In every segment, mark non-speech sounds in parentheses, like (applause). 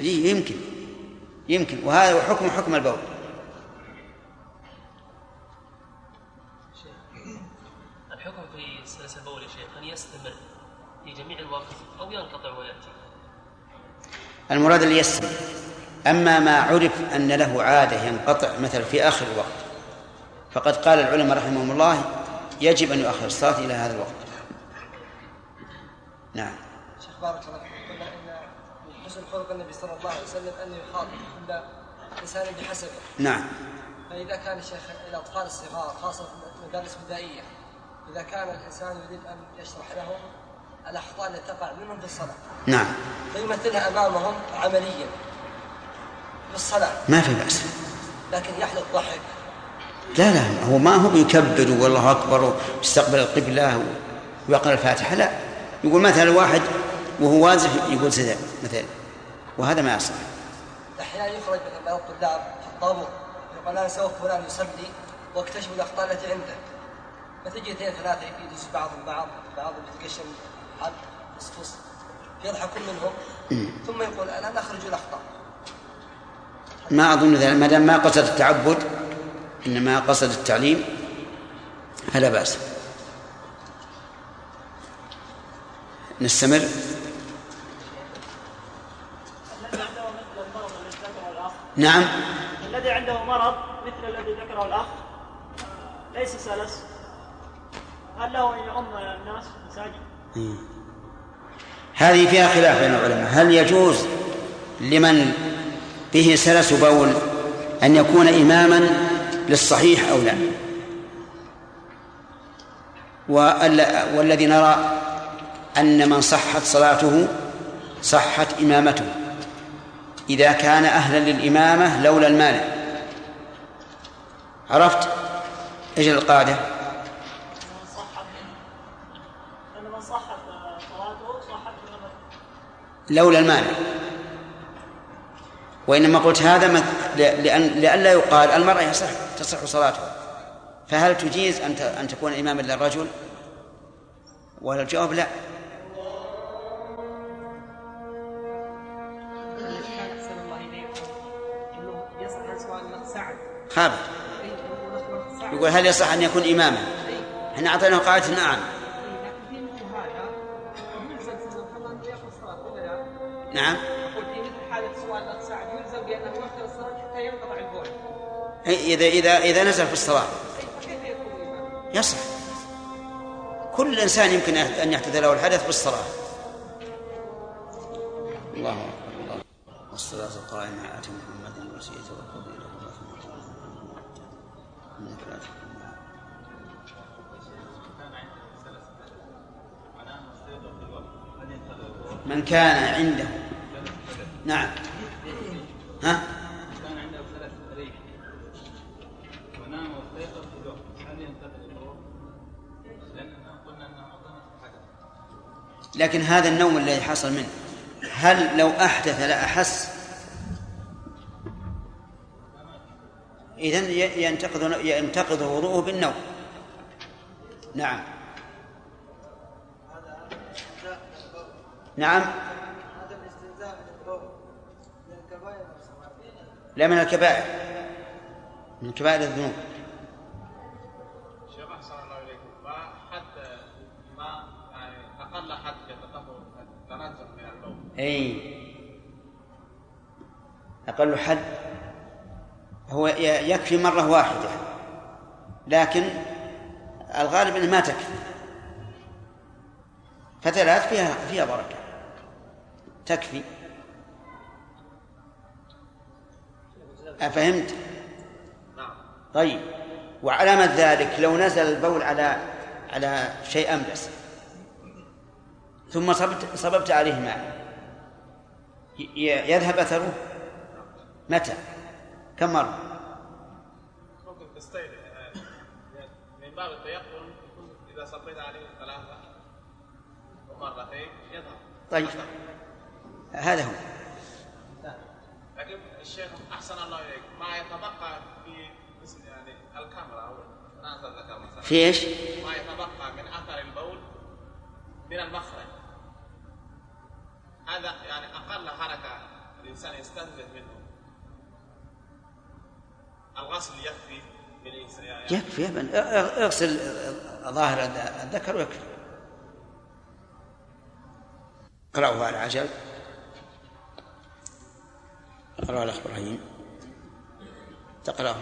يمكن. يمكن. وهذا حكم حكم البول. الحكم في البول يا شيخ أن يستمر في جميع الوقت أو ينقطع ويأتي؟ المراد اللي يستمر. أما ما عرف أن له عادة ينقطع مثلا في آخر الوقت. فقد قال العلماء رحمهم الله يجب أن يؤخر الصلاة إلى هذا الوقت. نعم. شيخ بارك الله فيك قلنا ان من حسن خلق النبي صلى الله عليه وسلم أن يخاطب كل إنسان بحسبه. نعم. فإذا كان الشيخ الاطفال الصغار خاصة في المدارس الابتدائيه إذا كان الإنسان يريد أن يشرح لهم الأخطاء التي تقع منهم في الصلاة. نعم. فيمثلها أمامهم عمليا في الصلاة. ما في بأس. لكن يحدث ضحك. لا لا هو ما هو بيكبر والله أكبر ويستقبل القبلة ويقرأ الفاتحة لا. يقول مثلا واحد وهو وازف يقول مثلا. وهذا ما يصح أحيانا يخرج مثلا بعض الطلاب في الطابور يقول أنا سوف فلان يصلي وأكتشف الأخطاء التي عنده. فتجي اثنين ثلاثة يدوس بعض البعض بعض يتقشم حد فصفص يضحكون منهم. ثم يقول الان أخرج الاخطاء ما أظن ذلك. ما دام ما قصد التعبد إنما قصد التعليم فلا بأس. نستمر الذي عنده مثل المرض الذي ذكره الاخ نعم. الذي عنده مرض مثل الذي ذكره الأخ آه، ليس سلس. هل له أن يؤم الناس في المساجد؟ هذه فيها خلاف بين العلماء. هل يجوز لمن به سلس بول أن يكون إماما للصحيح أو لا؟ وال- والذي نرى أن من صحت صلاته صحت إمامته. إذا كان أهلا للإمامة لولا المانع. عرفت؟ إيش القاعدة؟ لولا المانع. وإنما قلت هذا مث- لأن لئلا يقال المرأة يصح تصح صلاتها فهل تجيز أن أن تكون إماما للرجل؟ والجواب لا. خابر يقول هل يصح أن يكون إماما؟ إحنا أعطيناه قاعدة نعم؟ نعم إذا إذا إذا نزل في الصلاة؟ يصح كل إنسان يمكن أن يحدث له الحدث بالصلاة الله أكبر الله والصلاة القائمة آت محمدا الوسيلة والفضيلة والرحمة إنك لا تحب من كان عنده. نعم. ها؟ كان عنده ثلاث فريق ونام واستيقظ في الوقت؟ لاننا قلنا لكن هذا النوم الذي حصل منه هل لو أحدث لأحس؟ إذن ينتقض ينتقض وضوءه بالنوم. نعم. نعم. لا من الكبائر. من كبائر الذنوب. شيخ أحسن الله إليكم. ما حد ما يعني أقل حد يتطهر من أي. أقل حد هو يكفي مرة واحدة. لكن الغالب أنه ما تكفي. فثلاث فيها فيها بركة. تكفي. أفهمت؟ نعم. طيب. وعلامة ذلك لو نزل البول على على شيء أملس ثم صبت صببت عليه ماء. يذهب أثره؟ متى؟ كم مرة؟ ممكن تستيقظ من باب التيقن اذا صليت عليه ثلاثة ومرتين يذهب طيب هذا هو لكن الشيخ احسن الله اليك ما يتبقى في اسم يعني الكاميرا مثلا في إيش؟ ما يتبقى من اثر البول من المخرج هذا يعني أقل حركة الإنسان يستنبت منه الغسل يكفي يعني؟ يكفي يا ابن اغسل ظاهر الذكر ويكفي. اقرأه على عجل. اقرأ الأخ إبراهيم. تقرأه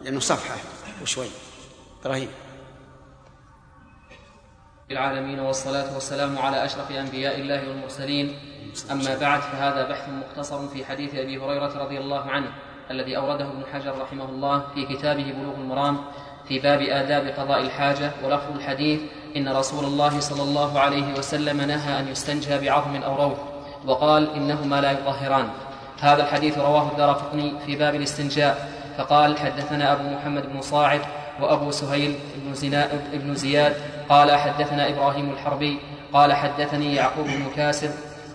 لأنه صفحة وشوي. إبراهيم. العالمين والصلاة والسلام على أشرف أنبياء الله والمرسلين. أما بعد فهذا بحث مختصر في حديث أبي هريرة رضي الله عنه. الذي أورده ابن حجر رحمه الله في كتابه بلوغ المرام في باب آداب قضاء الحاجة ولفظ الحديث إن رسول الله صلى الله عليه وسلم نهى أن يستنجى بعظم أو روث وقال إنهما لا يطهران هذا الحديث رواه الدارقطني في باب الاستنجاء. فقال حدثنا أبو محمد بن صاعد وأبو سهيل بن, بن زياد. قال حدثنا إبراهيم الحربي. قال حدثني يعقوب بن كاسر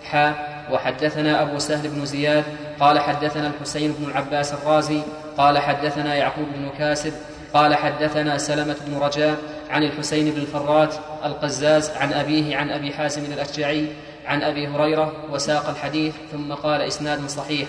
حا. وحدثنا أبو سهل بن زياد. قال حدثنا الحسين بن العباس الرازي قال حدثنا يعقوب بن كاسب قال حدثنا سلمة بن رجاء عن الحسين بن الفرات القزاز عن أبيه عن أبي حازم الأشجعي عن أبي هريرة وساق الحديث ثم قال إسناد صحيح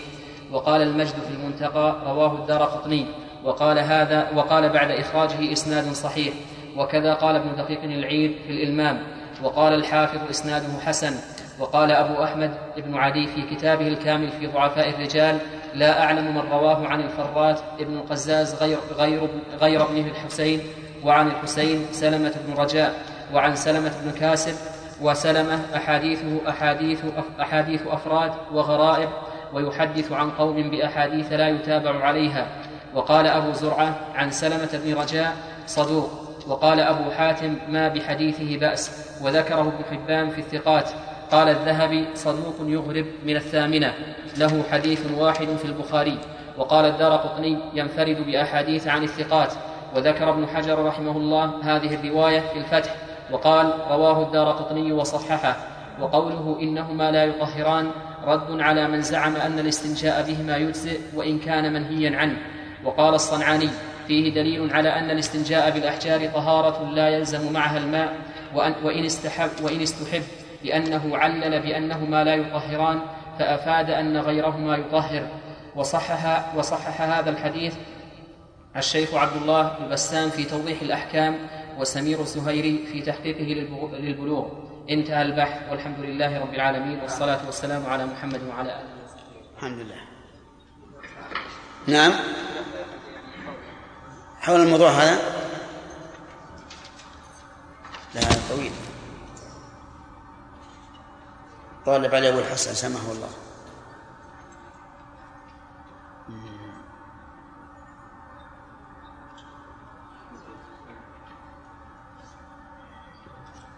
وقال المجد في المنتقى رواه الدار قطني وقال هذا وقال بعد إخراجه إسناد صحيح وكذا قال ابن دقيق العيد في الإلمام وقال الحافظ إسناده حسن. وقال أبو أحمد بن عدي في كتابه الكامل في ضعفاء الرجال لا أعلم من رواه عن الفرات ابن القزاز غير, غير, غير ابنه الحسين وعن الحسين سلمة بن رجاء وعن سلمة بن كاسب وسلمة أحاديثه أحاديث أحاديث أفراد وغرائب ويحدث عن قوم بأحاديث لا يتابع عليها. وقال أبو زرعة عن سلمة بن رجاء صدوق. وقال أبو حاتم ما بحديثه بأس. وذكره ابن حبان في الثقات. قال الذهبي صدوق يغرب من الثامنة. له حديث واحد في البخاري. وقال الدار قطني ينفرد بأحاديث عن الثقات. وذكر ابن حجر رحمه الله هذه الرواية في الفتح. وقال رواه الدار قطني وصححه. وقوله إنهما لا يطهران رد على من زعم أن الاستنجاء بهما يجزئ وإن كان منهيا عنه. وقال الصنعاني فيه دليل على أن الاستنجاء بالأحجار طهارة لا يلزم معها الماء وأن وإن, استحب وإن استحب. لأنه علل بأنهما لا يطهران فأفاد أن غيرهما يطهر. وصحح وصحح هذا الحديث الشيخ عبد الله البسام في توضيح الأحكام وسمير الزهيري في تحقيقه للبلوغ. انتهى البحث والحمد لله رب العالمين والصلاة والسلام على محمد وعلى آله الحمد لله. نعم. حول الموضوع هذا؟ لا طويل. طالب علي أبو الحسن. سمحه الله.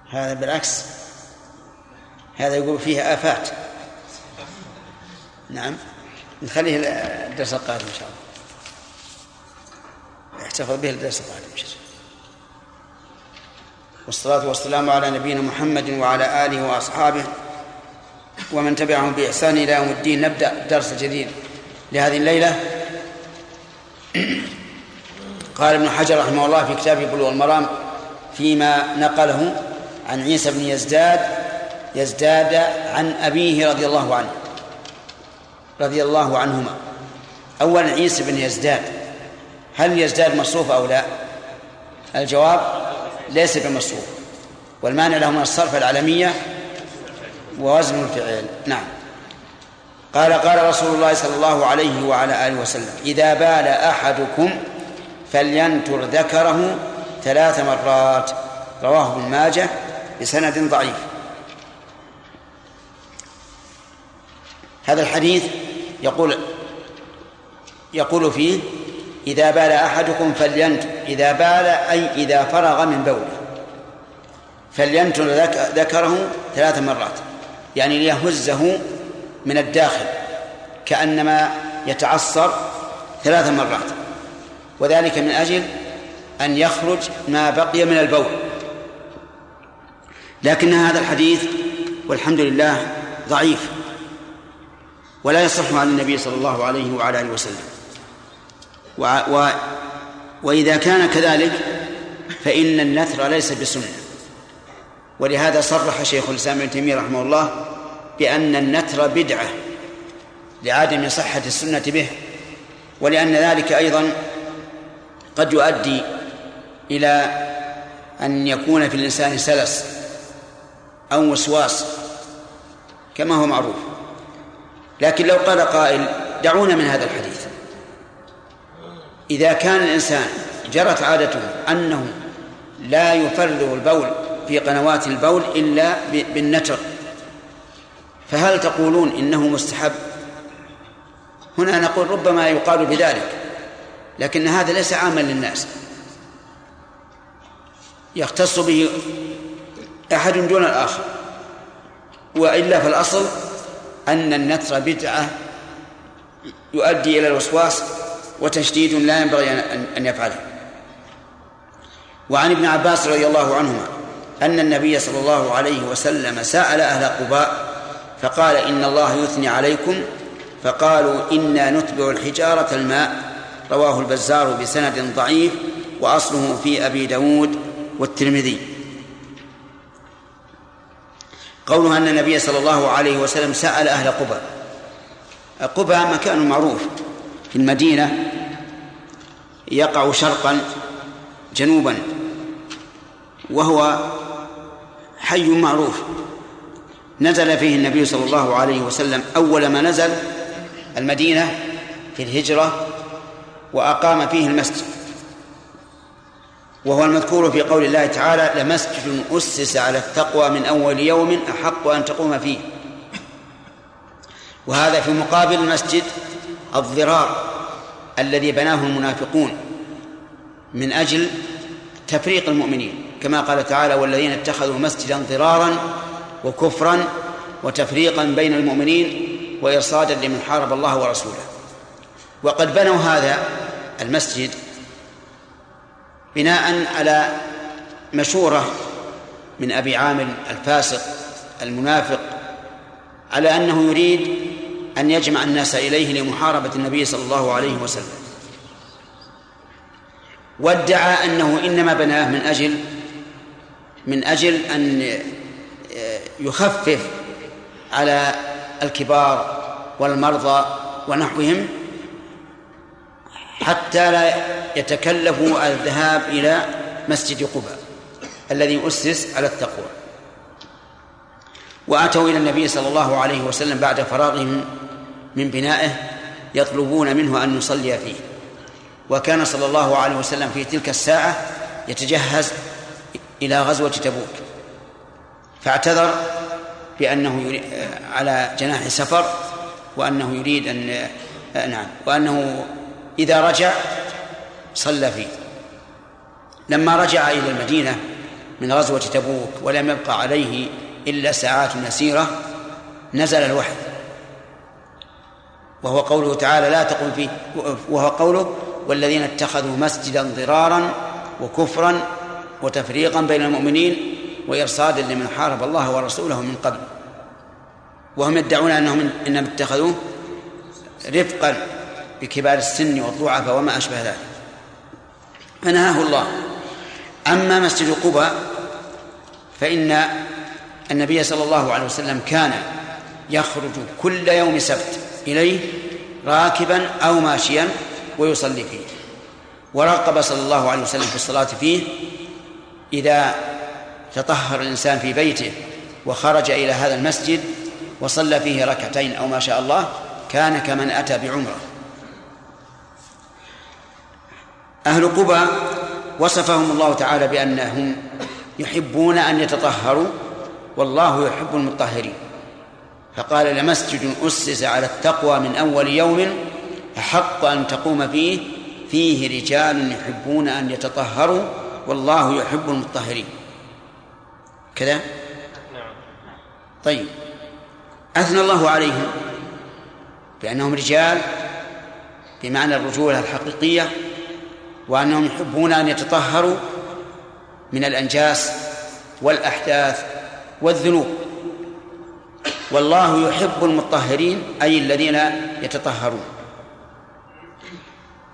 هذا بالعكس. هذا يقول فيه آفات. نعم. نخليه الدرس القادم إن شاء الله. يحتفظ به الدرس القادم إن شاء الله. والصلاة والسلام على نبينا محمد وعلى آله وأصحابه. ومن تبعهم بإحسان إلى يوم الدين نبدأ درس جديد لهذه الليلة. قال ابن حجر رحمه الله في كتابه بلوغ المرام فيما نقله عن عيسى بن يزداد يزداد عن أبيه رضي الله عنه رضي الله عنهما. أولا عيسى بن يزداد هل يزداد مصروف أو لا؟ الجواب ليس بمصروف والمانع له من الصرف العالمية ووزن الفعل. نعم. قال قال رسول الله صلى الله عليه وعلى آله وسلم إذا بال أحدكم فلينتر ذكره ثلاث مرات. رواه ابن ماجه بسند ضعيف. هذا الحديث يقول يقول فيه إذا بال أحدكم فلينتر إذا بال أي إذا فرغ من بوله فلينتر ذكره ثلاث مرات. يعني ليهزه من الداخل كأنما يتعصر ثلاث مرات وذلك من أجل أن يخرج ما بقي من البول. لكن هذا الحديث والحمد لله ضعيف ولا يصح عن النبي صلى الله عليه وعلى آله وسلم. و و وإذا كان كذلك فإن النثر ليس بسنة. ولهذا صرح شيخ الإسلام ابن تيمية رحمه الله بأن النثر بدعة لعدم صحة السنة به ولأن ذلك أيضا قد يؤدي إلى أن يكون في الإنسان سلس أو وسواس كما هو معروف. لكن لو قال قائل دعونا من هذا الحديث. إذا كان الإنسان جرت عادته أنه لا يفرغ البول في قنوات البول إلا بالنتر. فهل تقولون إنه مستحب؟ هنا نقول ربما يقال بذلك لكن هذا ليس عاما للناس. يختص به أحد دون الآخر. وإلا فالأصل أن النتر بدعة يؤدي إلى الوسواس وتشديد لا ينبغي أن يفعله. وعن ابن عباس رضي الله عنهما أن النبي صلى الله عليه وسلم سأل أهل قباء فقال إن الله يثني عليكم فقالوا إنا نتبع الحجارة الماء. رواه البزار بسند ضعيف وأصله في أبي داود والترمذي. قولها أن النبي صلى الله عليه وسلم سأل أهل قبى قبى مكان معروف في المدينة يقع شرقا جنوبا وهو حي معروف. نزل فيه النبي صلى الله عليه وسلم أول ما نزل المدينة في الهجرة وأقام فيه المسجد. وهو المذكور في قول الله تعالى لمسجد أسس على التقوى من أول يوم أحق أن تقوم فيه. وهذا في مقابل المسجد الضرار الذي بناه المنافقون من أجل تفريق المؤمنين. كما قال تعالى والذين اتخذوا مسجدا ضرارا وكفرا وتفريقا بين المؤمنين وإرصادا لمن حارب الله ورسوله. وقد بنوا هذا المسجد بناء على مشورة من أبي عامر الفاسق المنافق على أنه يريد أن يجمع الناس إليه لمحاربة النبي صلى الله عليه وسلم. وادعى أنه إنما بناه من أجل من أجل أن يخفف على الكبار والمرضى ونحوهم حتى لا يتكلفوا الذهاب إلى مسجد قباء الذي أسس على التقوى. وأتوا إلى النبي صلى الله عليه وسلم بعد فراغهم من بنائه يطلبون منه أن يصلي فيه. وكان صلى الله عليه وسلم في تلك الساعة يتجهز إلى غزوة تبوك. فاعتذر بأنه على جناح سفر وأنه يريد أن نعم وأنه إذا رجع صلى فيه. لما رجع إلى المدينة من غزوة تبوك ولم يبقى عليه إلا ساعات يسيرة نزل الوحي. وهو قوله تعالى لا تقل فيه وهو قوله والذين اتخذوا مسجدا ضرارا وكفرا وتفريقا بين المؤمنين وإرصادا لمن حارب الله ورسوله من قبل. وهم يدعون أنهم إنما اتخذوه رفقا بكبار السن والضعفاء وما أشبه ذلك. فنهاه الله. أما مسجد قباء فإن النبي صلى الله عليه وسلم كان يخرج كل يوم سبت إليه راكبا أو ماشيا ويصلي فيه. ورغب صلى الله عليه وسلم في الصلاة فيه إذا تطهر الإنسان في بيته وخرج إلى هذا المسجد وصلى فيه ركعتين أو ما شاء الله كان كمن أتى بعمرة. أهل قبى وصفهم الله تعالى بأنهم يحبون أن يتطهروا والله يحب المطهرين. فقال لمسجد أسس على التقوى من أول يوم أحق أن تقوم فيه فيه رجال يحبون أن يتطهروا والله يحب المطهرين. كذا؟ طيب. أثنى الله عليهم بأنهم رجال بمعنى الرجولة الحقيقية وأنهم يحبون أن يتطهروا من الأنجاس والأحداث والذنوب. والله يحب المطهرين أي الذين يتطهرون.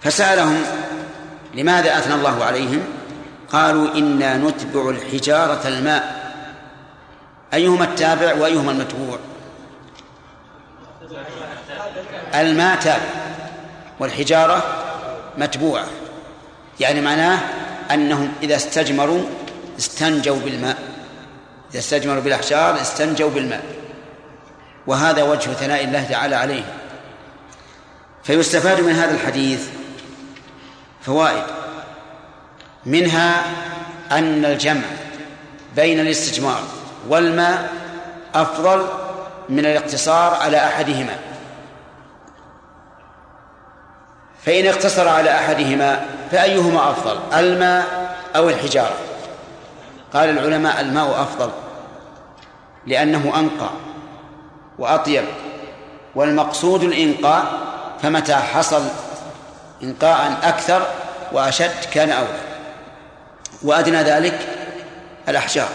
فسألهم لماذا أثنى الله عليهم؟ قالوا إنا نتبع الحجارة الماء. أيهما التابع وأيهما المتبوع؟ الماء تابع والحجارة متبوعة. يعني معناه أنهم إذا استجمروا استنجوا بالماء. إذا استجمروا بالأحجار استنجوا بالماء. وهذا وجه ثناء الله تعالى عليه. فيستفاد من هذا الحديث فوائد. منها أن الجمع بين الاستجمار والماء أفضل من الاقتصار على أحدهما. فإن اقتصر على أحدهما فأيهما أفضل الماء أو الحجارة؟ قال العلماء الماء أفضل لأنه أنقى وأطيب والمقصود الإنقاء فمتى حصل إنقاء أكثر وأشد كان أولى. وأدنى ذلك الأحجار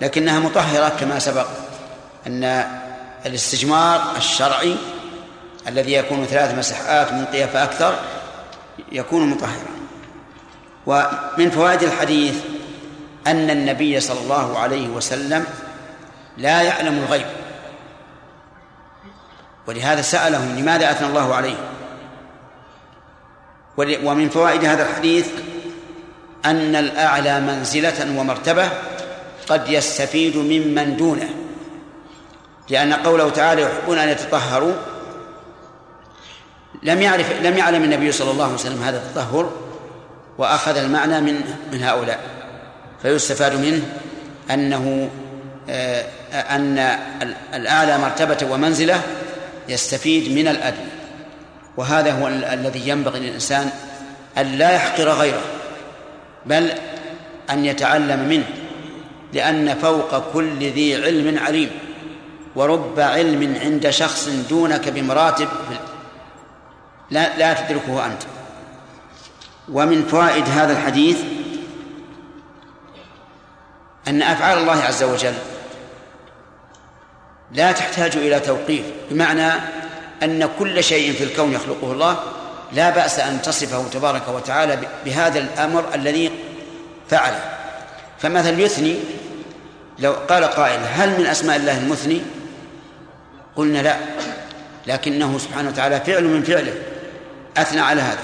لكنها مطهرة كما سبق أن الاستجمار الشرعي الذي يكون ثلاث مسحات من قيا فأكثر يكون مطهرا. ومن فوائد الحديث أن النبي صلى الله عليه وسلم لا يعلم الغيب. ولهذا سألهم لماذا أثنى الله عليه. ومن فوائد هذا الحديث أن الأعلى منزلة ومرتبة قد يستفيد ممن دونه لأن قوله تعالى يحبون أن يتطهروا لم يعرف لم يعلم النبي صلى الله عليه وسلم هذا التطهر وأخذ المعنى من من هؤلاء. فيستفاد منه أنه آه، أن الأعلى مرتبة ومنزلة يستفيد من الأدنى وهذا هو الذي ينبغي للإنسان أن لا يحقر غيره. بل أن يتعلم منه لأن فوق كل ذي علم عليم ورب علم عند شخص دونك بمراتب لا لا تدركه أنت. ومن فوائد هذا الحديث أن أفعال الله عز وجل لا تحتاج إلى توقيف بمعنى أن كل شيء في الكون يخلقه الله لا بأس أن تصفه تبارك وتعالى بهذا الأمر الذي فعله. فمثل يثني لو قال قائل هل من أسماء الله المثني؟ قلنا لا لكنه سبحانه وتعالى فعل من فعله أثنى على هذا.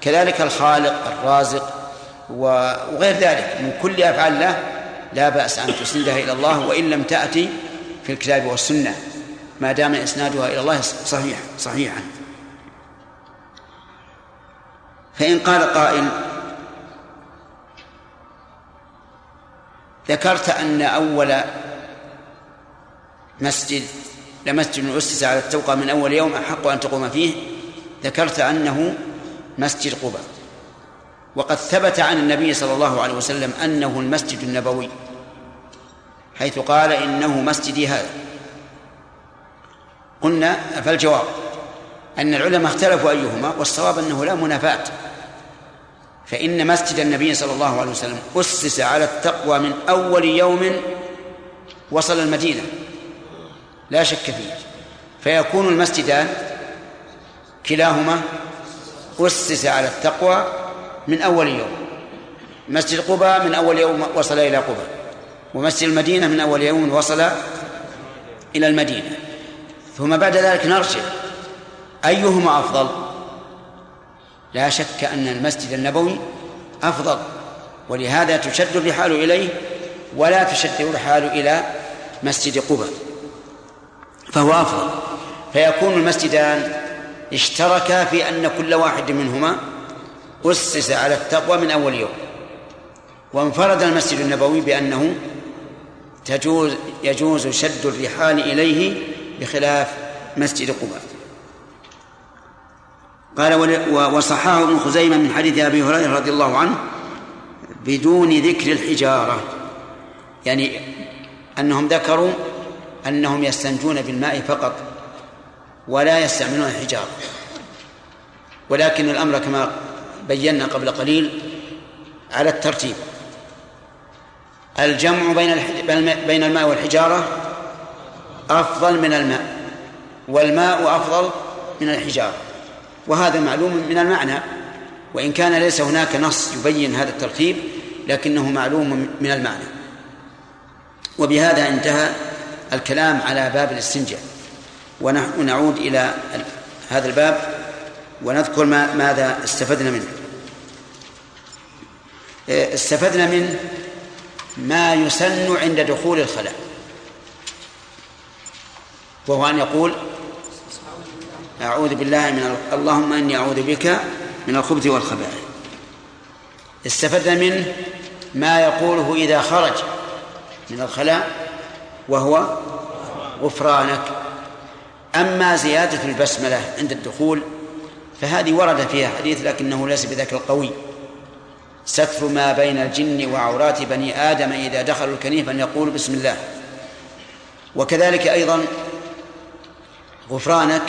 كذلك الخالق الرازق وغير ذلك من كل أفعال الله لا بأس أن تسندها إلى الله وإن لم تأتي في الكتاب والسنة ما دام إسنادها إلى الله صحيح صحيحا. فإن قال قائل ذكرت أن أول مسجد لمسجد أسس على التوقع من أول يوم أحق أن تقوم فيه ذكرت أنه مسجد قباء. وقد ثبت عن النبي صلى الله عليه وسلم أنه المسجد النبوي حيث قال إنه مسجدي هذا. قلنا فالجواب أن العلماء اختلفوا أيهما والصواب أنه لا منافاة. فإن مسجد النبي صلى الله عليه وسلم أسس على التقوى من أول يوم وصل المدينة. لا شك فيه. فيكون المسجدان كلاهما أسس على التقوى من أول يوم. مسجد قباء من أول يوم وصل إلى قباء ومسجد المدينة من أول يوم وصل إلى المدينة. ثم بعد ذلك نرجع. أيهما أفضل؟ لا شك أن المسجد النبوي أفضل ولهذا تشد الرحال إليه ولا تشد الرحال إلى مسجد قباء فهو أفضل. فيكون المسجدان اشتركا في أن كل واحد منهما أسس على التقوى من أول يوم وانفرد المسجد النبوي بأنه تجوز يجوز شد الرحال إليه بخلاف مسجد قباء قال وصححه ابن خزيمة من حديث أبي هريرة رضي الله عنه بدون ذكر الحجارة. يعني أنهم ذكروا أنهم يستنجون بالماء فقط ولا يستعملون الحجارة. ولكن الأمر كما بينا قبل قليل على الترتيب. الجمع بين بين الماء والحجارة أفضل من الماء والماء أفضل من الحجارة. وهذا معلوم من المعنى وإن كان ليس هناك نص يبين هذا الترتيب لكنه معلوم من المعنى. وبهذا انتهى الكلام على باب الاستنجاء. ونحن نعود إلى هذا الباب ونذكر ما ماذا استفدنا منه. استفدنا منه ما يسن عند دخول الخلاء. وهو أن يقول أعوذ بالله من اللهم إني أعوذ بك من الخبث والخبائث. استفدنا منه ما يقوله إذا خرج من الخلاء وهو غفرانك. أما زيادة البسملة عند الدخول فهذه ورد فيها حديث لكنه ليس بذاك القوي. ستر ما بين الجن وعورات بني آدم إذا دخلوا الكنيف أن يقولوا بسم الله. وكذلك أيضا غفرانك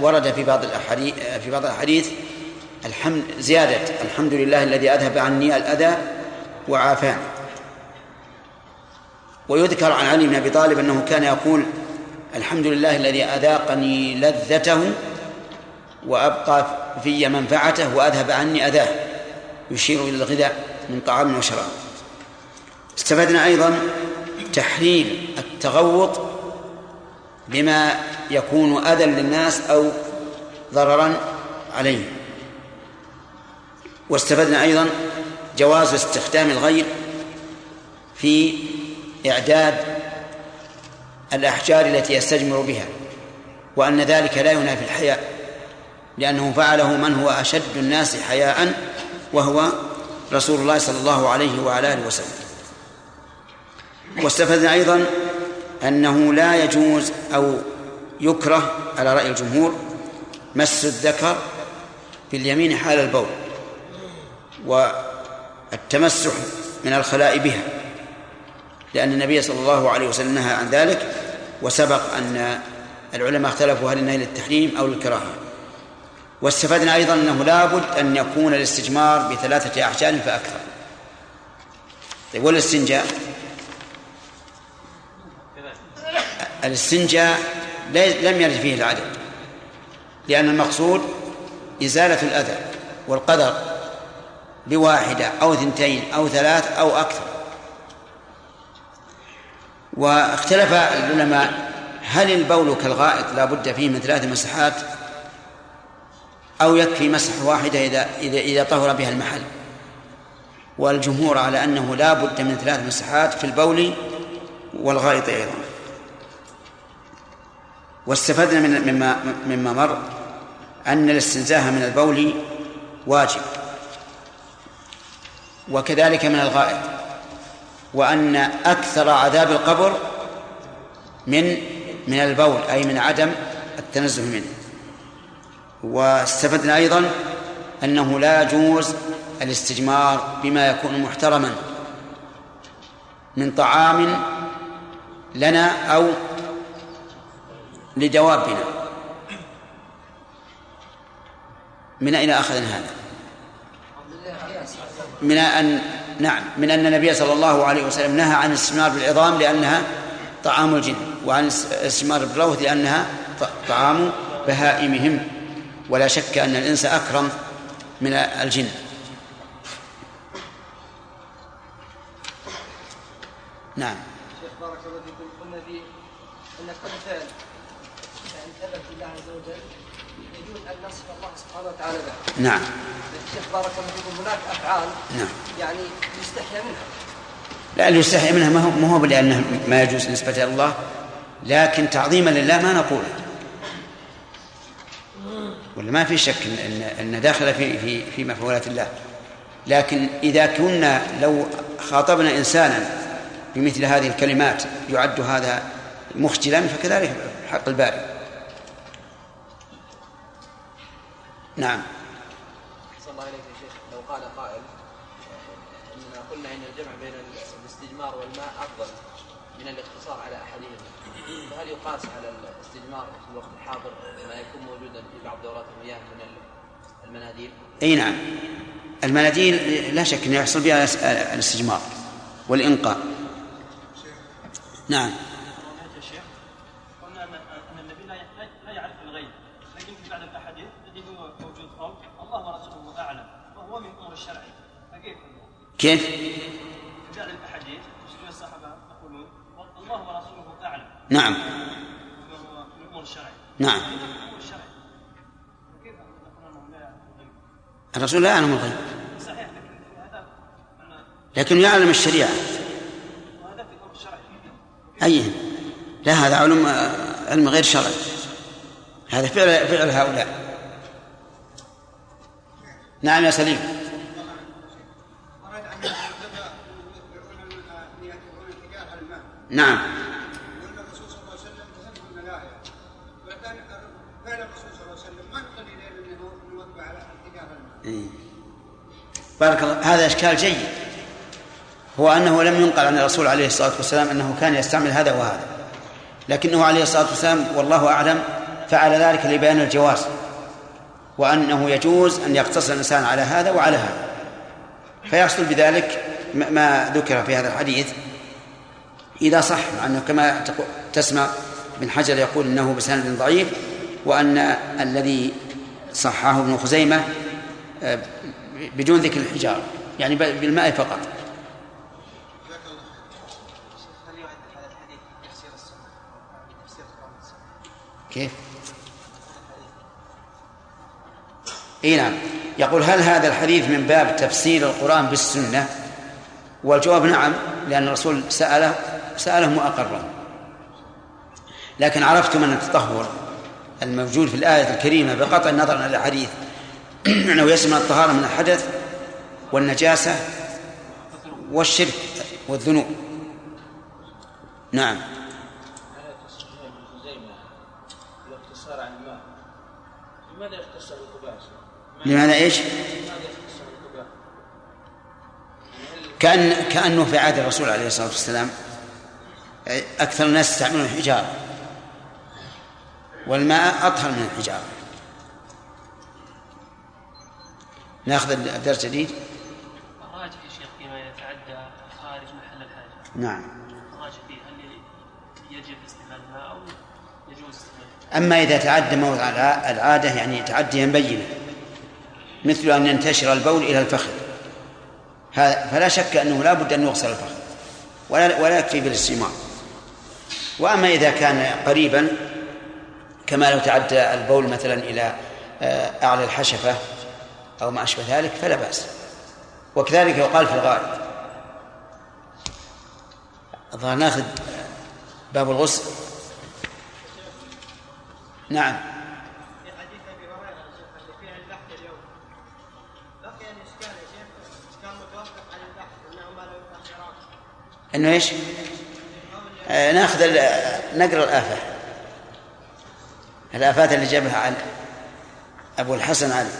ورد في بعض الأحاديث في بعض الأحاديث الحمد زيادة الحمد لله الذي أذهب عني الأذى وعافاني. ويذكر عن علي بن أبي طالب أنه كان يقول الحمد لله الذي أذاقني لذته وأبقى في منفعته وأذهب عني أذاه. يشير إلى الغذاء من طعام وشراب. استفدنا أيضا تحريم التغوط بما يكون أذى للناس أو ضررا عليهم. واستفدنا أيضا جواز استخدام الغير في إعداد الأحجار التي يستجمر بها وأن ذلك لا ينافي الحياء لأنه فعله من هو أشد الناس حياء وهو رسول الله صلى الله عليه وعلى آله وسلم. واستفدنا أيضا أنه لا يجوز أو يكره على رأي الجمهور مس الذكر باليمين حال البول والتمسح من الخلاء بها لأن النبي صلى الله عليه وسلم نهى عن ذلك وسبق أن العلماء اختلفوا هل النهي للتحريم أو للكراهة. واستفدنا أيضا أنه لابد أن يكون الاستجمار بثلاثة أحجار فأكثر. طيب والإستنجاء؟ الاستنجاء لم يرد فيه العدد لأن المقصود إزالة الأذى والقدر بواحدة أو اثنتين أو ثلاث أو أكثر. واختلف العلماء هل البول كالغائط لا بد فيه من ثلاث مسحات أو يكفي مسح واحدة إذا إذا إذا طهر بها المحل. والجمهور على أنه لا بد من ثلاث مسحات في البول والغائط أيضا. واستفدنا من مما مما مر أن الاستنزاه من البول واجب. وكذلك من الغائط وأن أكثر عذاب القبر من من البول أي من عدم التنزه منه. واستفدنا أيضا أنه لا يجوز الاستجمار بما يكون محترما من طعام لنا أو لدوابنا من أين أخذنا هذا؟ من أن نعم من أن النبي صلى الله عليه وسلم نهى عن الاستثمار بالعظام لأنها طعام الجن وعن الاستثمار بالروث لأنها طعام بهائمهم. ولا شك أن الإنس أكرم من الجن. نعم شيخ بارك الله فيكم قلنا في ان كل فعل يعني ثبت لله عز وجل يجوز ان نصف الله وتعالى به. نعم شيخ بارك الله فيكم هناك أفعال نعم يعني يستحيا منها. لا اللي يستحي منها ما هو ما هو لأنه ما يجوز نسبة إلى الله لكن تعظيما لله ما نقوله ولا ما في شك ان إن داخل في في في مفعولات الله لكن إذا كنا لو خاطبنا إنسانا بمثل هذه الكلمات يعد هذا مخجلا فكذلك حق الباري نعم. صلى الله عليك يا شيخ. لو قال قائل إننا قلنا إن الجمع بين الاستجمار والماء أفضل من الاقتصار على أحدهما. فهل يقاس على الاستجمار في الوقت الحاضر ما يكون موجودا في بعض دورات المياه من المناديل؟ إي نعم. المناديل لا شك إنه يحصل بها الاستجمار والانقاء نعم. كيف؟ جاء الأحاديث الصحابة يقولون ورسوله أعلم. نعم. في نعم. الأمور الشرعية نعم الرسول لا يعلم الغيب. لكن يعلم الشريعة. أي؟ لا هذا علم علم غير شرعي. هذا فعل فعل هؤلاء. نعم يا سليم. إيه. بارك الله هذا إشكال جيد. هو أنه لم ينقل عن الرسول عليه الصلاة والسلام أنه كان يستعمل هذا وهذا. لكنه عليه الصلاة والسلام والله أعلم فعل ذلك لبيان الجواز. وأنه يجوز أن يقتصر الإنسان على هذا وعلى هذا. فيحصل بذلك ما ذكر في هذا الحديث. إذا صح أنه كما تسمع ابن حجر يقول إنه بسند ضعيف وأن الذي صححه ابن خزيمة آه، بدون ذكر الحجارة يعني بالماء فقط كيف؟ إي نعم يقول هل هذا الحديث من باب تفسير القرآن بالسنة؟ والجواب نعم لأن الرسول سأله سألهم وأقرهم لكن عرفتم أن التطهر الموجود في الآية الكريمة بقطع النظر عن الحديث (clears throat) أنه يشمل الطهارة من الحدث والنجاسة والشرك والذنوب نعم لماذا؟ لماذا إيش؟ كأن كأنه في عهد الرسول عليه الصلاة والسلام أكثر الناس يستعملون الحجارة. والماء أطهر من الحجارة. ناخذ الدرس الجديد الراجح يا شيخ فيما يتعدى خارج محل الحاجة. نعم. الراجح فيه هل يجب استعمال الماء أو يجوز استعمال أما إذا تعدى موضع الع- العادة يعني تعديا بينا. مثل أن ينتشر البول إلى الفخذ. فلا شك أنه لا بد أن يغسل الفخذ. ولا ولا يكفي بالاستماع وأما إذا كان قريبا كما لو تعدى البول مثلا إلى آه، أعلى الحشفة أو ما أشبه ذلك فلا بأس. وكذلك يقال في الغائط الظاهر ناخذ باب الغسل. نعم. إنه إيش؟ آه ناخذ نقرأ الآفة الآفات اللي جابها عن أبو الحسن علي.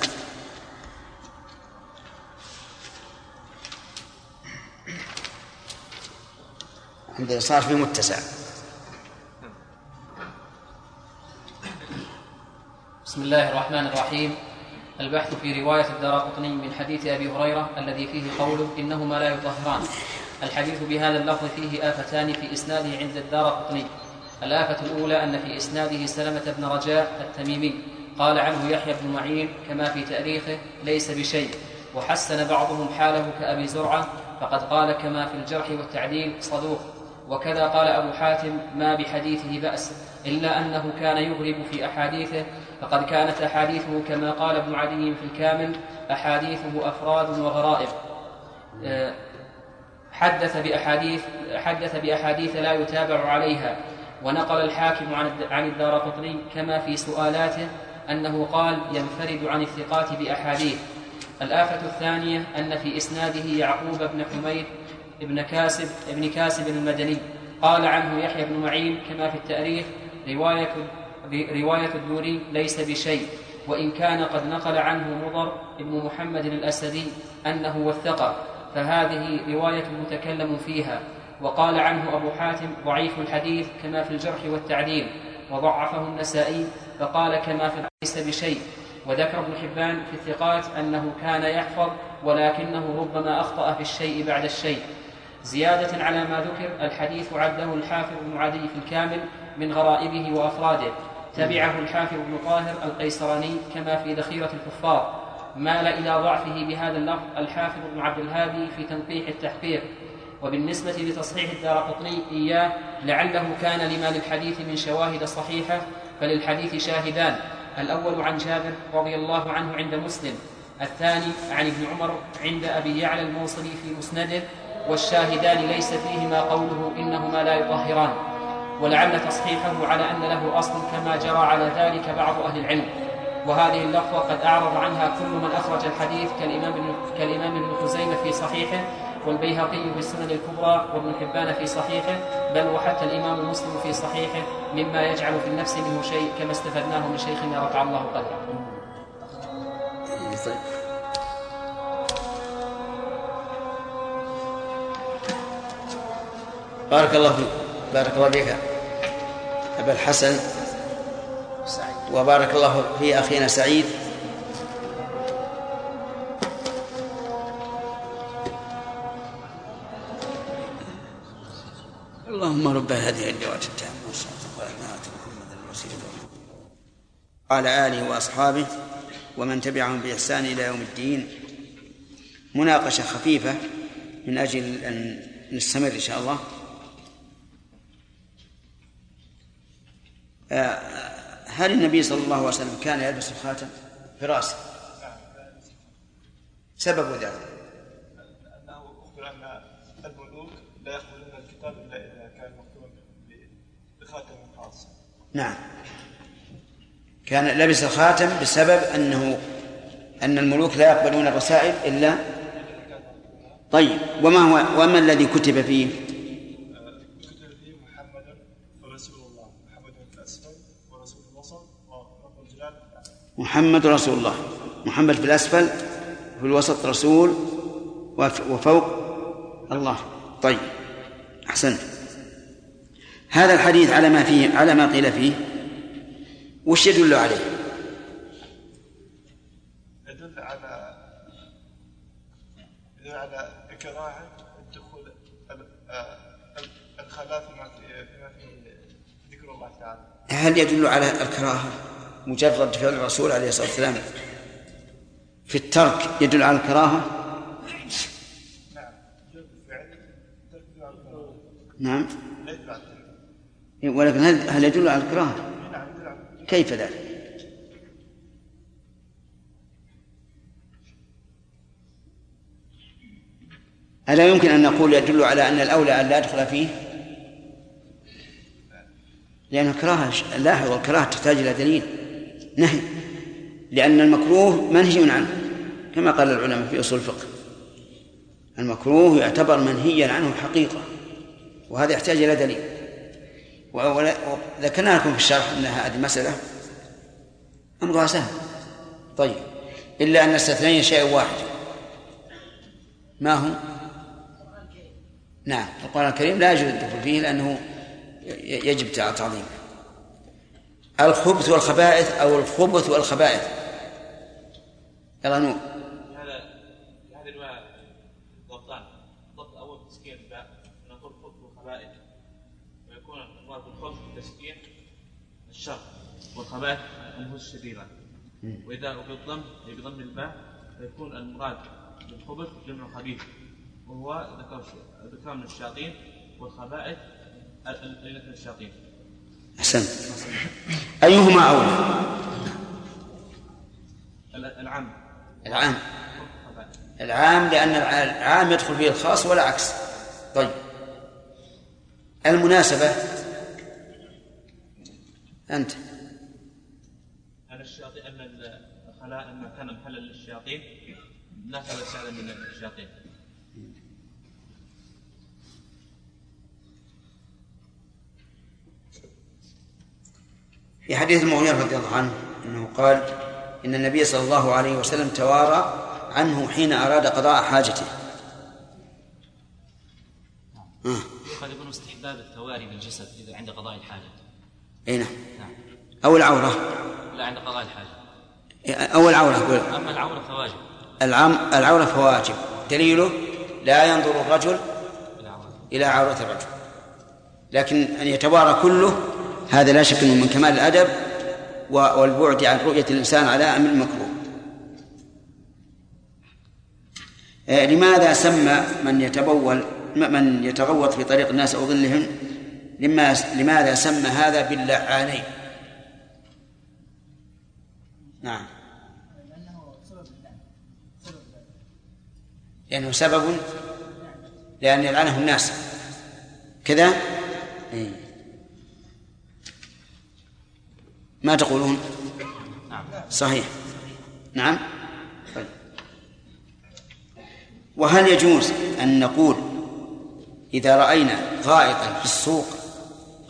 عندنا صار في متسع بسم الله الرحمن الرحيم. البحث في رواية الدارقطني من حديث أبي هريرة الذي فيه قوله إنهما لا يطهران. الحديث بهذا اللفظ فيه آفتان في إسناده عند الدارقطني الآفة الأولى أن في إسناده سلمة بن رجاء التميمي. قال عنه يحيى بن معين كما في تأريخه ليس بشيء. وحسن بعضهم حاله كأبي زرعة فقد قال كما في الجرح والتعديل صدوق. وكذا قال أبو حاتم ما بحديثه بأس إلا أنه كان يغرب في أحاديثه فقد كانت أحاديثه كما قال ابن عدي في الكامل أحاديثه أفراد وغرائب. آه، حدث بأحاديث حدث بأحاديث لا يتابع عليها. ونقل الحاكم عن عن الدار قطني كما في سؤالاته أنه قال ينفرد عن الثقات بأحاديث. الآفة الثانية أن في إسناده يعقوب بن حميد ابن كاسب ابن كاسب المدني. قال عنه يحيى بن معين كما في التأريخ رواية رواية الدوري ليس بشيء. وإن كان قد نقل عنه مضر بن محمد الأسدي أنه وثقه. فهذه رواية متكلم فيها وقال عنه أبو حاتم ضعيف الحديث كما في الجرح والتعديل وضعفه النسائي فقال كما في ليس بشيء وذكر ابن حبان في الثقات أنه كان يحفظ ولكنه ربما أخطأ في الشيء بعد الشيء. زيادة على ما ذكر الحديث عده الحافظ بن عدي في الكامل من غرائبه وأفراده. تبعه الحافظ بن طاهر القيسراني كما في ذخيرة الكفار. مال إلى ضعفه بهذا اللفظ الحافظ بن عبد الهادي في تنقيح التحقيق. وبالنسبة لتصحيح الدار قطني إياه لعله كان لما للحديث من شواهد صحيحة فللحديث شاهدان. الأول عن جابر رضي الله عنه عند مسلم الثاني عن ابن عمر عند أبي يعلى الموصلي في مسنده والشاهدان ليس فيهما قوله إنهما لا يطهران. ولعل تصحيحه على أن له أصل كما جرى على ذلك بعض أهل العلم. وهذه اللفظة قد أعرض عنها كل من أخرج الحديث كالإمام ابن كالإمام ابن خزيمة في صحيحه والبيهقي في السنن الكبرى وابن حبان في صحيحه بل وحتى الإمام مسلم في صحيحه مما يجعل في النفس منه شيء كما استفدناه من شيخنا رفع الله قدره. طيب. بارك الله فيك. بارك الله فيك. أبا الحسن. وبارك الله في أخينا سعيد. اللهم رب هذه الدعوات التامة والصلاة والسلام محمد وعلى آله وأصحابه ومن تبعهم بإحسان إلى يوم الدين. مناقشة خفيفة من أجل أن نستمر إن شاء الله. آه، هل النبي صلى الله عليه وسلم كان يلبس الخاتم في رأسه؟ سبب ذلك. أنه اخبر أن الملوك لا يقبلون الكتاب إلا إذا كان مكتوبا بخاتم خاص. نعم. كان لبس الخاتم بسبب أنه أن الملوك لا يقبلون الرسائل الا طيب وما هو وما الذي كتب فيه؟ كتب فيه محمد ورسول الله محمد في الاسفل ورسول الوسط ورب الجلال محمد رسول الله. محمد في الأسفل في الوسط رسول وف- وفوق الله. طيب أحسنت. هذا الحديث على ما فيه على ما قيل فيه وش يدل عليه؟ يدل على يدل على إكراه الدخول ال- ال- الخلاء فيما في- فيما فيه ذكر الله تعالى. هل يدل على الكراهة؟ مجرد فعل الرسول عليه الصلاة والسلام في الترك يدل على الكراهة نعم الكراهة. ولكن هل هل يدل على الكراهة. كيف ذلك ألا يمكن أن نقول يدل على أن الأولى أن لا يدخل فيه لأن الكراهة لاحظ والكراهة تحتاج إلى دليل نهي لأن المكروه منهي عنه كما قال العلماء في أصول الفقه. المكروه يعتبر منهيا عنه حقيقة وهذا يحتاج إلى دليل. وذكرنا لكم في الشرح أن هذه مسألة أمرها سهل. طيب إلا أن نستثني شيء واحد. ما هو؟ نعم القرآن الكريم لا يجوز الدخول فيه لأنه يجب تعظيمه. الخبث والخبائث أو الخبث والخبائث. يلا نور الشر والخبائث النفوس الشريرة. وإذا بالضم أي بضم الباء فيكون المراد بالخبث جمع خبيث. وهو ذكر ذكر من الشياطين والخبائث ال- ال- ليلة الشياطين. أحسنت أيهما أولى؟ ال- العام. العام. العام لأن الع- العام يدخل فيه الخاص ولا عكس. طيب. المناسبة. أنت. أن الشياطين أن الخلاء لما كان محلا للشياطين نفذ سعدا من الشياطين. في حديث المغيرة رضي الله عنه أنه قال إن النبي صلى الله عليه وسلم توارى عنه حين أراد قضاء حاجته. آه. قد يكون استحباب التواري بالجسد إذا عند قضاء الحاجة. أي نعم. نعم. أو العورة. لا عند قضاء الحاجة. أو العورة أقول. أما العورة فواجب. العم العورة فواجب. دليله لا ينظر الرجل إلى عورة الرجل. لكن أن يتوارى كله هذا لا شك أنه من كمال الأدب والبعد عن رؤية الإنسان على أمر المكروه آه، لماذا سمى من يتبول من يتغوط في طريق الناس أو ظلهم؟ لما لماذا سمى هذا باللعانين؟ نعم. لأنه سبب لأن يلعنه الناس. كذا؟ إيه. ما تقولون؟ صحيح. نعم. وهل يجوز أن نقول إذا رأينا غائطا في السوق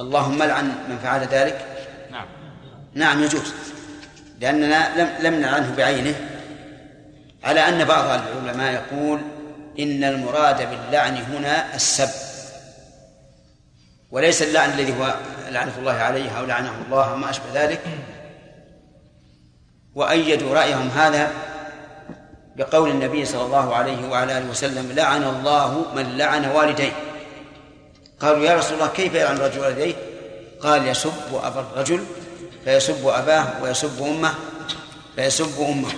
اللهم لعن من فعل ذلك؟ نعم. نعم يجوز. لأننا لم لم نعنه بعينه. على أن بعض العلماء يقول إن المراد باللعن هنا السب. وليس اللعن الذي هو لعنة الله عليه أو لعنه الله وما أشبه ذلك. وأيدوا رأيهم هذا بقول النبي صلى الله عليه وعلى آله وسلم لعن الله من لعن والديه. قالوا يا رسول الله كيف يلعن الرجل والديه؟ قال يسب أبا الرجل فيسب أباه ويسب أمه فيسب أمه.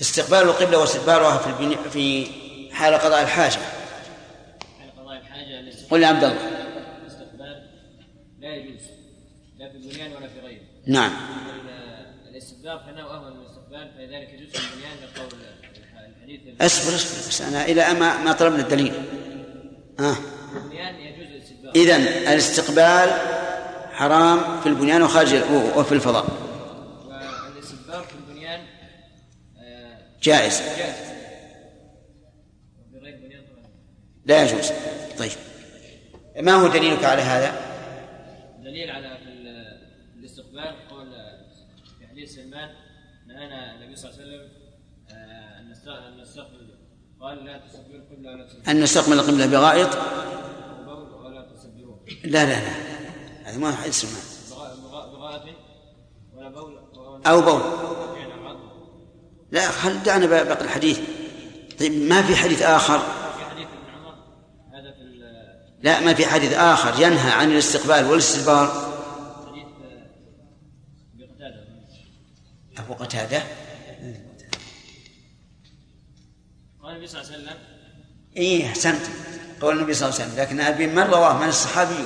استقبال القبلة واستدبارها في البني... في حال قضاء الحاجة. حال قضاء الحاجة قل يا عبد الله. الاستقبال لا يجوز لا في البنيان ولا في غيره نعم. الاستدبار فانه اهون من الاستقبال فلذلك يجوز في البنيان لقول الحديث اصبر اصبر بس أنا إلى ما ما طلبنا الدليل. آه. في البنيان يجوز الاستدبار إذا الاستقبال حرام في البنيان وخارج وفي الفضاء والاستدبار في البنيان آه، جائز. لا يجوز. طيب. ما هو دليلك على هذا؟ دليل على الاستقبال قول في حديث سلمان نهانا النبي صلى الله عليه وسلم؟ آه، أن نستقبل. قال لا تستقبلوا القبلة ولا تستقبلوا. أن نستقبل القبلة بغائط؟ ولا لا لا لا. هذا ما حديث سلمان بغاءة ولا بول؟ أو بول. لا خل دعنا باقي الحديث؟ طيب ما في حديث آخر؟ لا ما في حديث آخر ينهى عن الاستقبال والاستدبار. أبو قتادة. قال النبي صلى الله عليه وسلم. إيه أحسنت. قول النبي صلى الله عليه وسلم لكن أبي من رواه؟ من الصحابي؟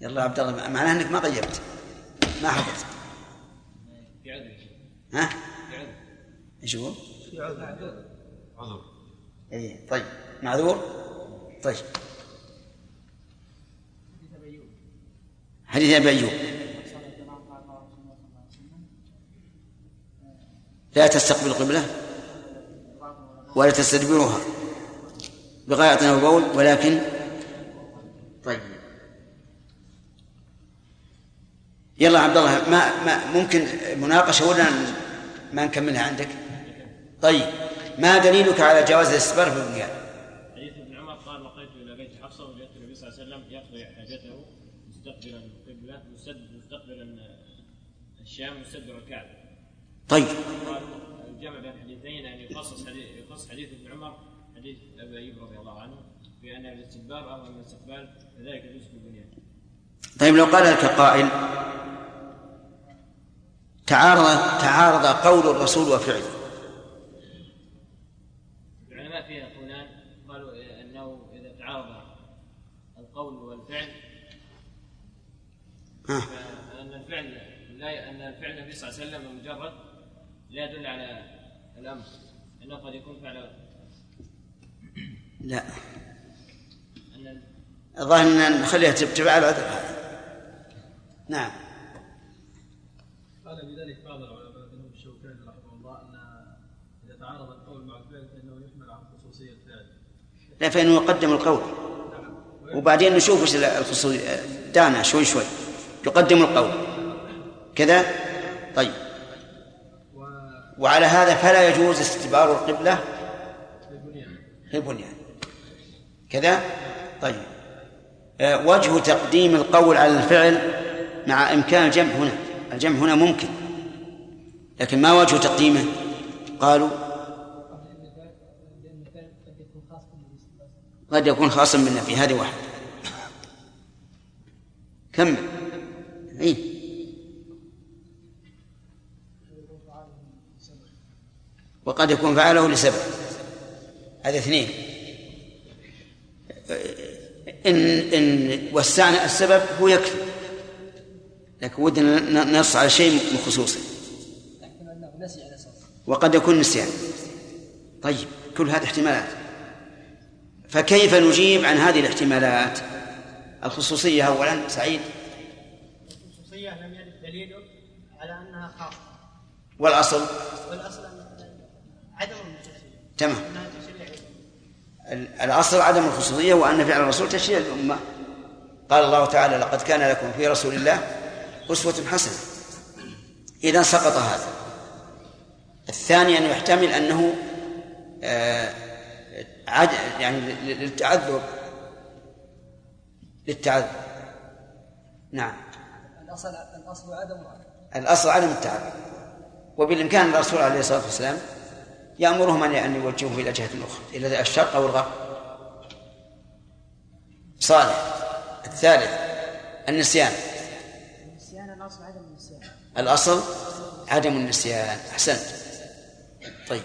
يلا عبد الله معناه أنك ما غيرت ما حفظت. ها؟ عذر إيش هو؟ عذر. اي طيب. معذور؟ طيب. حديث أبي أيوب. لا تستقبل القبلة ولا تستدبرها. بغاية أو بول ولكن طيب. يلا عبد الله ما, ما ممكن مناقشة ولا ما نكملها عندك؟ طيب ما دليلك على جواز الاستثمار في البنيان؟ حديث ابن عمر قال لقيت إلى بيت حفصة وجدت النبي صلى الله عليه وسلم يقضي حاجته مستقبلا القبله مستد- مستقبلا الشام مستدبر الكعبه طيب قال الجمع بين الحديثين ان يخصص حديث يخص حديث ابن عمر حديث أبي أيوب رضي الله عنه بان الاستدبار اهون من الاستقبال كذلك يجوز في البنيان طيب لو قال لك قائل تعارض تعارض قول الرسول وفعله. العلماء فيها يقولان قالوا أنه إذا تعارض القول والفعل ها. فأن الفعل لا أن الفعل النبي صلى الله عليه وسلم مجرد لا يدل على الأمر إنه قد يكون فعل لا. أن الظاهر أن نخليها تبع العذر هذا. نعم. قال بذلك بعض العلماء منهم الشوكاني رحمه الله أن إذا تعارض القول مع الفعل فإنه يحمل على خصوصيه الفعل لا فإنه يقدم القول. وبعدين نشوف إيش الخصوص دعنا شوي شوي. يقدم القول. كذا؟ طيب. وعلى هذا فلا يجوز استدبار القبلة. في البنيان كذا؟ طيب. آه، وجه تقديم القول على الفعل مع إمكان الجمع هنا. الجمع هنا ممكن. لكن ما وجه تقديمه؟ قالوا قد يكون خاصا بالنفي هذه واحد كمل. اي وقد يكون فعله لسبب. هذا اثنين. إن إن وسعنا السبب هو يكفي. لكن ودنا نص على شيء أساس وقد يكون نسيان طيب كل هذه احتمالات. فكيف نجيب عن هذه الاحتمالات؟ الخصوصية أولا سعيد؟ الخصوصية لم يرد دليل على أنها خاصة. والأصل؟ والأصل عدم الخصوصية تمام. الأصل عدم الخصوصية وأن فعل الرسول تشريع الأمة قال الله تعالى لقد كان لكم في رسول الله أسوة حسنة. إذا سقط هذا. الثاني أن يحتمل أنه آه، عد يعني لل- للتعذر للتعذر نعم. الأصل الأصل عدم الأصل عدم التعذر وبالإمكان الرسول عليه الصلاة والسلام يأمرهم أن يوجهوه إلى جهة أخرى إلى الشرق أو الغرب. صالح. الثالث الأصل النسيان. الأصل عدم النسيان. أحسنت. طيب.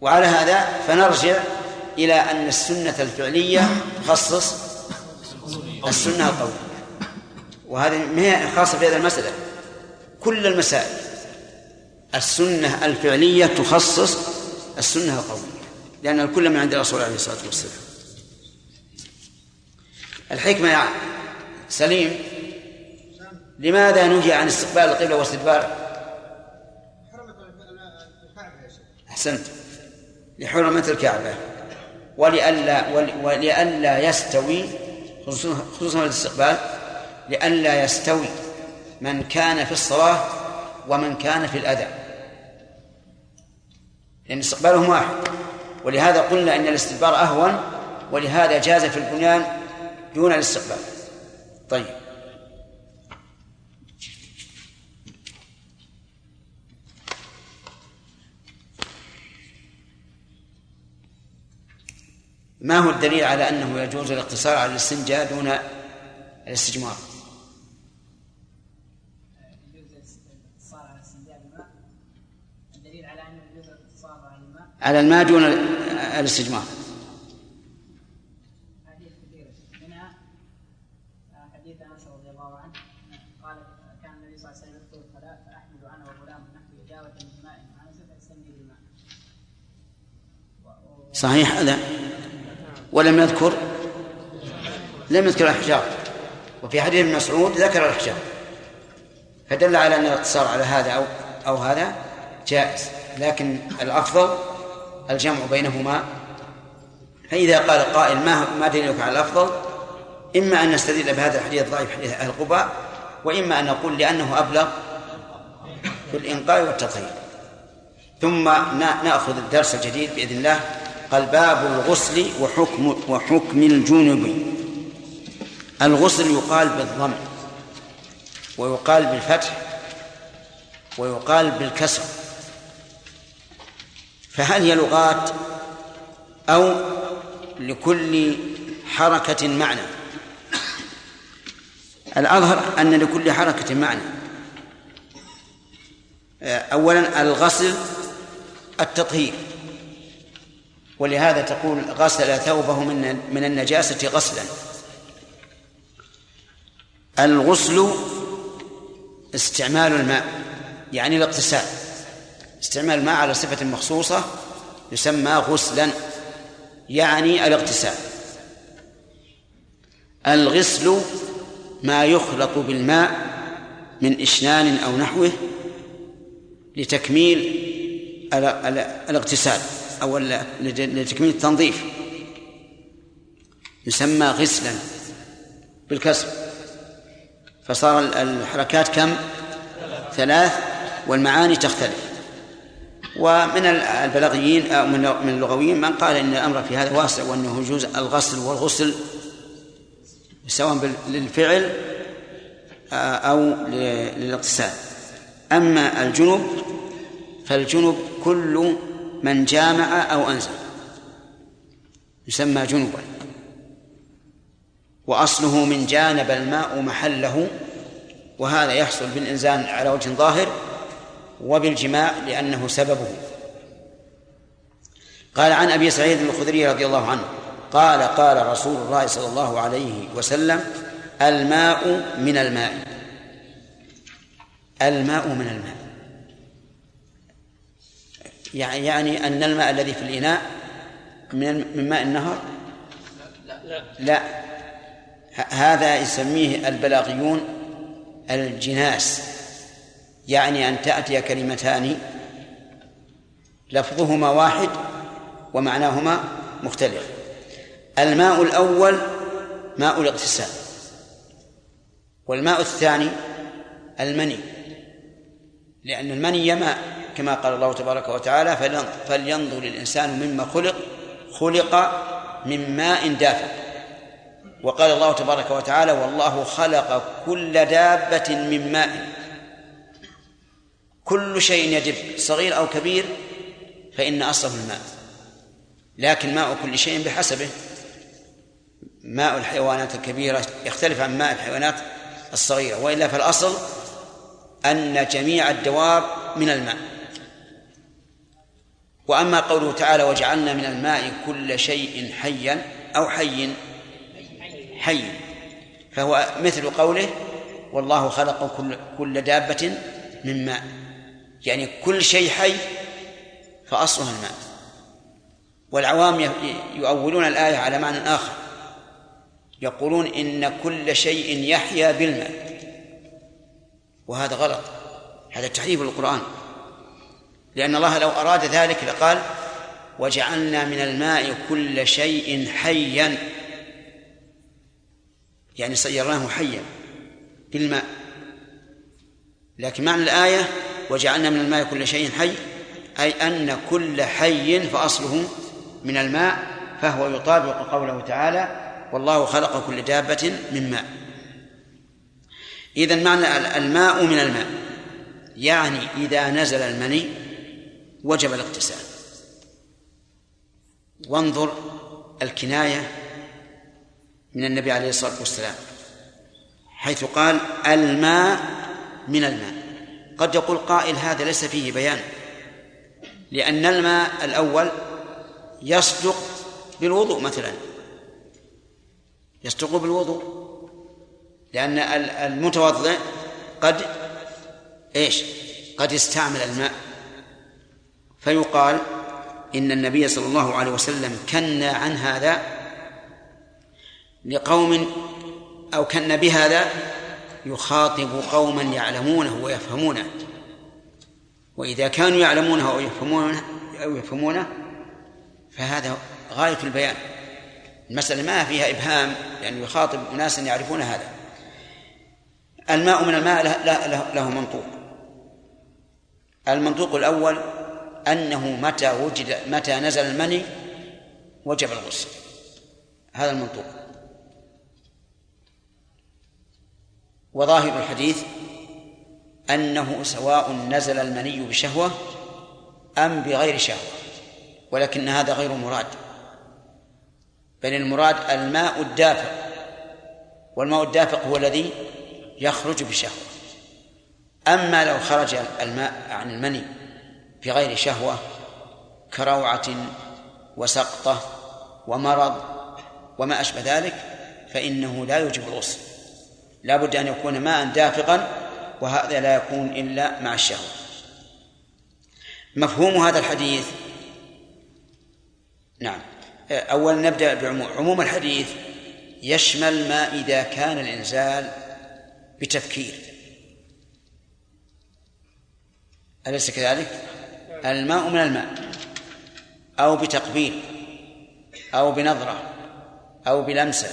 وعلى هذا فنرجع إلى أن السنة الفعلية تخصص السنة القولية. وهذه ما هي خاصة في هذه المسألة؟ كل المسائل السنة الفعلية تخصص السنة القولية. لأن الكل من عند الرسول عليه الصلاة والسلام. الحكمة يا سليم لماذا نهي عن استقبال القبلة واستدبار؟ أحسنت. لحرمة الكعبة. ولئلا ول- ولئلا يستوي خصوصا خصوصا الاستقبال لئلا يستوي من كان في الصلاة ومن كان في الأذى. لأن استقبالهم واحد. ولهذا قلنا أن الاستدبار أهون ولهذا جاز في البنيان دون الاستقبال. طيب. ما هو الدليل على أنه يجوز الاقتصار على الاستنجاء دون الاستجمار؟ على الماء دون الاستجمار. صحيح هذا ولم يذكر لم يذكر الأحجار. وفي حديث ابن مسعود ذكر الأحجار. فدل على أن الاقتصار على هذا أو أو هذا جائز. لكن الأفضل الجمع بينهما. فإذا قال قائل ما ما دليلك على الأفضل؟ إما أن نستدل بهذا الحديث الضعيف حديث أهل قباء وإما أن نقول لأنه أبلغ في الإنقاء والتطهير. ثم نأخذ الدرس الجديد بإذن الله. قال باب الغسل وحكم وحكم الجنب. الغسل يقال بالضم ويقال بالفتح ويقال بالكسر. فهل هي لغات أو لكل حركة معنى. الأظهر أن لكل حركة معنى. اولا الغسل التطهير. ولهذا تقول غسل ثوبه من من النجاسة غسلا. الغسل استعمال الماء يعني الاغتسال. استعمال الماء على صفة مخصوصة يسمى غسلا يعني الاغتسال. الغسل ما يخلط بالماء من إشنان أو نحوه لتكميل ال- ال- الاغتسال. أو لتكميل التنظيف. يسمى غسلا بالكسر. فصار ال- الحركات كم؟ ثلاث والمعاني تختلف. ومن ال- البلاغيين أو من اللغويين من قال إن الأمر في هذا واسع وأنه يجوز الغسل والغسل سواء للفعل آه، ل- للاغتسال. أما الجنب فالجنب كل من جامع أو أنزل. يسمى جنبا. وأصله من جانب الماء محله وهذا يحصل بالإنزال على وجه ظاهر وبالجماع لأنه سببه. قال عن أبي سعيد الخدري رضي الله عنه قال قال رسول الله صلى الله عليه وسلم الماء من الماء. الماء من الماء. يعني يعني أن الماء الذي في الإناء من من ماء النهر؟ لا. لا ه- هذا يسميه البلاغيون الجناس. يعني أن تأتي كلمتان لفظهما واحد ومعناهما مختلف. الماء الأول ماء الاغتسال والماء الثاني المني. لأن المني ماء. كما قال الله تبارك وتعالى فلين- فلينظر الإنسان مما خلق خلق من ماء دافئ. وقال الله تبارك وتعالى والله خلق كل دابة من ماء. كل شيء يدب صغير أو كبير فإن أصله الماء. لكن ماء كل شيء بحسبه. ماء الحيوانات الكبيرة يختلف عن ماء الحيوانات الصغيرة وإلا فالأصل أن جميع الدواب من الماء. وأما قوله تعالى وجعلنا من الماء كل شيء حيا أو حي حي. فهو مثل قوله والله خلق كل كل دابة من ماء. يعني كل شيء حي فأصلها الماء. والعوام يؤولون الآية على معنى آخر. يقولون إن كل شيء يحيا بالماء. وهذا غلط. هذا تحريف للقرآن لأن الله لو أراد ذلك لقال وجعلنا من الماء كل شيء حيا. يعني صيرناه حيا بالماء. لكن معنى الآية وجعلنا من الماء كل شيء حي أي أن كل حي فأصله من الماء فهو يطابق قوله تعالى والله خلق كل دابة من ماء. إذا معنى الماء من الماء يعني إذا نزل المني وجب الاغتسال. وانظر الكناية من النبي عليه الصلاة والسلام حيث قال الماء من الماء. قد يقول قائل هذا ليس فيه بيان لأن الماء الأول يصدق بالوضوء مثلا. يصدق بالوضوء لأن المتوضئ قد إيش؟ قد استعمل الماء. فيقال إن النبي صلى الله عليه وسلم كنا عن هذا لقوم أو كن بهذا يخاطب قوما يعلمونه ويفهمونه. وإذا كانوا يعلمونه أو يفهمونه أو يفهمونه فهذا غاية البيان. المسألة ما فيها إبهام لأنه يخاطب أناسا يعرفون هذا. الماء من الماء له منطوق. المنطوق الأول أنه متى وجد متى نزل المني وجب الغسل. هذا المنطوق. وظاهر الحديث أنه سواء نزل المني بشهوة أم بغير شهوة ولكن هذا غير مراد. بل المراد الماء الدافق والماء الدافق هو الذي يخرج بشهوة. أما لو خرج الماء عن المني بغير شهوة كروعة وسقطة ومرض وما أشبه ذلك فإنه لا يوجب الغسل. لا بد أن يكون ماء دافقا وهذا لا يكون إلا مع الشهوة. مفهوم هذا الحديث؟ نعم. أولا نبدأ بعموم. عموم الحديث يشمل ما إذا كان الإنزال بتفكير. أليس كذلك؟ الماء من الماء أو بتقبيل أو بنظرة أو بلمسة.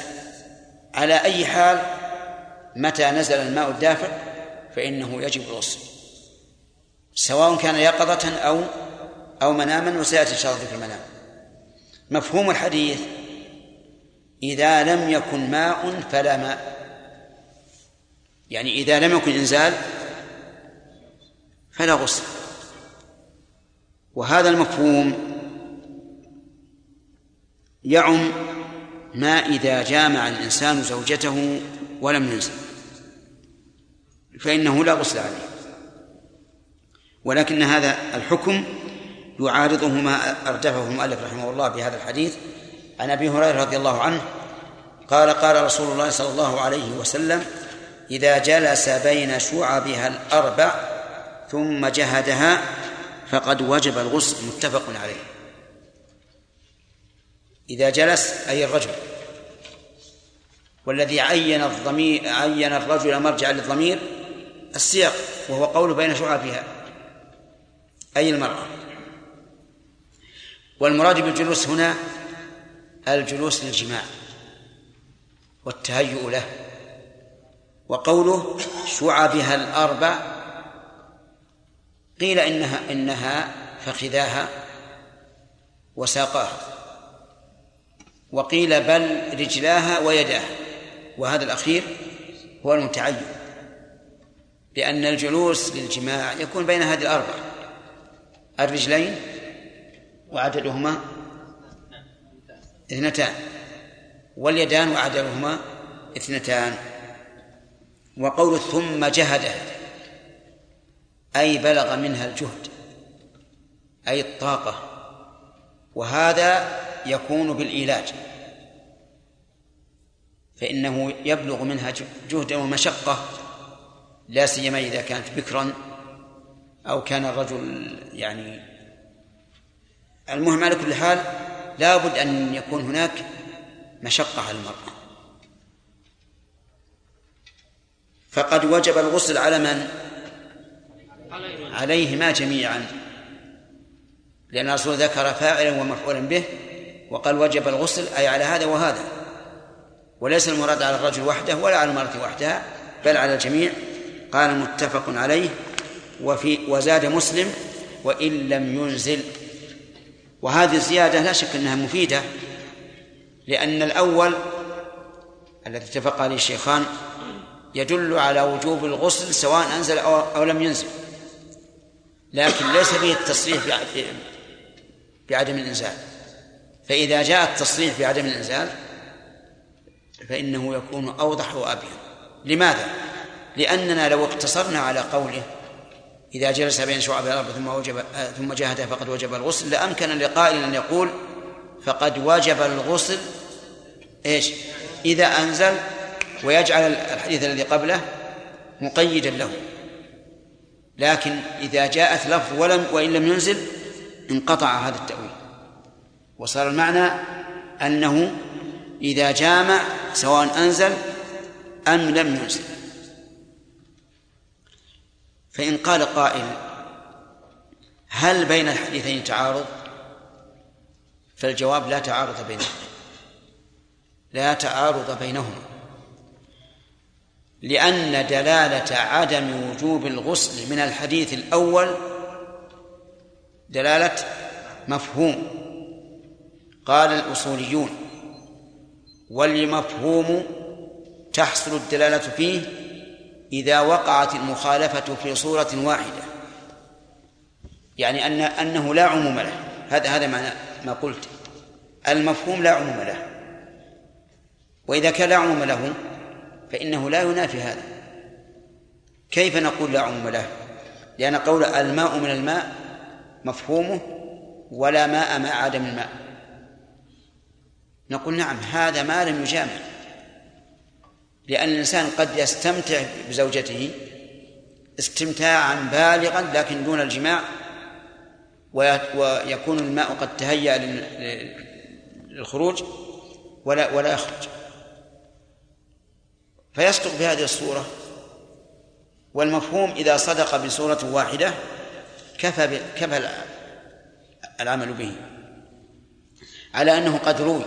على أي حال متى نزل الماء الدافئ فإنه يجب الغسل. سواء كان يقظة أو أو مناما وسيأتي إن شاء الله في المنام. مفهوم الحديث إذا لم يكن ماء فلا ماء. يعني إذا لم يكن إنزال فلا غسل. وهذا المفهوم يعم ما إذا جامع الإنسان زوجته ولم ينزل فإنه لا غسل عليه. ولكن هذا الحكم يعارضه ما أردفه المؤلف رحمه الله بهذا الحديث. عن أبي هريرة رضي الله عنه قال قال رسول الله صلى الله عليه وسلم إذا جلس بين شعبها الأربع ثم جهدها فقد وجب الغسل متفق عليه. إذا جلس أي الرجل. والذي عين الضمير عين الرجل مرجعا للضمير السياق وهو قول بين شعبها. أي المرأة. والمراد بالجلوس هنا الجلوس للجماع والتهيؤ له. وقوله شعبها الأربع قيل إنها إنها فخذاها وساقاها. وقيل بل رجلاها ويداها. وهذا الأخير هو المتعين. لأن الجلوس للجماع يكون بين هذه الأربع الرجلين وعددهما اثنتان. واليدان وعددهما اثنتان. وقول ثم جهده. أي بلغ منها الجهد أي الطاقة. وهذا يكون بالإيلاج فإنه يبلغ منها جهدا ومشقة. لا سيما إذا كانت بكرا أو كان الرجل يعني المهم على كل حال لا بد أن يكون هناك مشقة على المرأة. فقد وجب الغسل على من؟ عليهما جميعا. لأن الرسول ذكر فاعلا ومفعولا به وقال وجب الغسل أي على هذا وهذا. وليس المراد على الرجل وحده ولا على المرأة وحدها بل على الجميع. قال متفق عليه وفي وزاد مسلم وإن لم ينزل. وهذه الزيادة لا شك أنها مفيدة لأن الأول الذي اتفق عليه الشيخان يدل على وجوب الغسل سواء أنزل أو, لم ينزل. لكن ليس فيه التصريح بعدم الإنزال فإذا جاء التصريح بعدم الإنزال فإنه يكون أوضح وأبين لماذا؟ لأننا لو اقتصرنا على قوله إذا جلس بين شعب الأرض ثم وجب ثم جاهد فقد وجب الغسل لأمكن لقائل أن يقول فقد وجب الغسل إيش؟ إذا أنزل ويجعل الحديث الذي قبله مقيدا له لكن إذا جاءت لفظ ولم وإن لم ينزل انقطع هذا التأويل. وصار المعنى أنه إذا جامع سواء أنزل أم لم ينزل. فإن قال قائل هل بين الحديثين تعارض؟ فالجواب لا تعارض بينهما. لا تعارض بينهما. لأن دلالة عدم وجوب الغسل من الحديث الأول دلالة مفهوم. قال الأصوليون والمفهوم تحصل الدلالة فيه إذا وقعت المخالفة في صورة واحدة. يعني أن أنه لا عموم له. هذا هذا معنى ما قلت. المفهوم لا عموم له. وإذا كان لا عموم له فإنه لا ينافي هذا. كيف نقول لا عموم له؟ لأن قول الماء من الماء مفهومه ولا ماء مع عدم الماء. نقول نعم هذا ما لم يجامع. لأن الإنسان قد يستمتع بزوجته استمتاعا بالغا لكن دون الجماع ويكون الماء قد تهيأ للخروج ولا ولا يخرج. فيصدق بهذه الصورة. والمفهوم إذا صدق بصورة واحدة كفى كفى العمل به. على أنه قد روي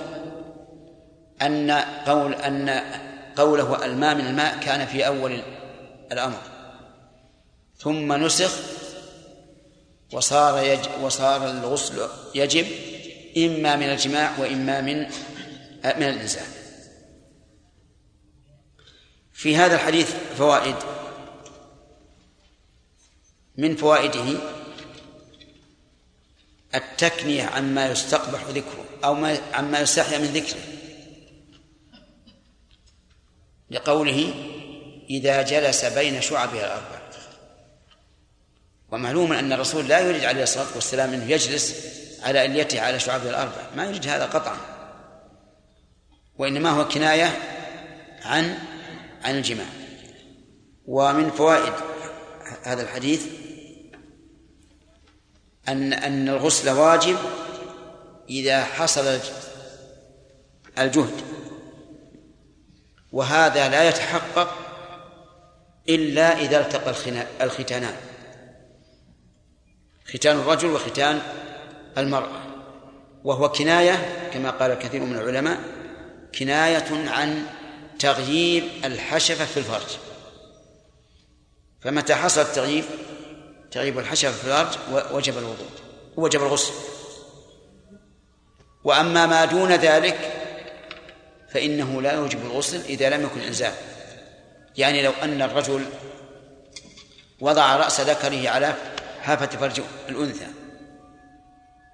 أن قول أن قوله الماء من الماء كان في أول الأمر. ثم نسخ وصار يج وصار الغسل يجب إما من الجماع وإما من من الإنسان. في هذا الحديث فوائد. من فوائده التكنية عما يستقبح ذكره أو ما عما يستحيا من ذكره. لقوله إذا جلس بين شعبها الأربع. ومعلوم أن الرسول لا يريد عليه الصلاة والسلام أنه يجلس على إليته على شعبها الأربع. ما يريد هذا قطعا. وإنما هو كناية عن عن الجماع. ومن فوائد هذا الحديث أن أن الغسل واجب إذا حصل الجهد وهذا لا يتحقق إلا إذا التقى الختانان. ختان الرجل وختان المرأة. وهو كناية كما قال كثير من العلماء كناية عن تغيير الحشفة في الفرج. فمتى حصل التغيير تغييب الحشفة في الفرج وجب الوضوء وجب الغسل. وأما ما دون ذلك فإنه لا يوجب الغسل إذا لم يكن إنزال يعني لو أن الرجل وضع رأس ذكره على حافة فرج الأنثى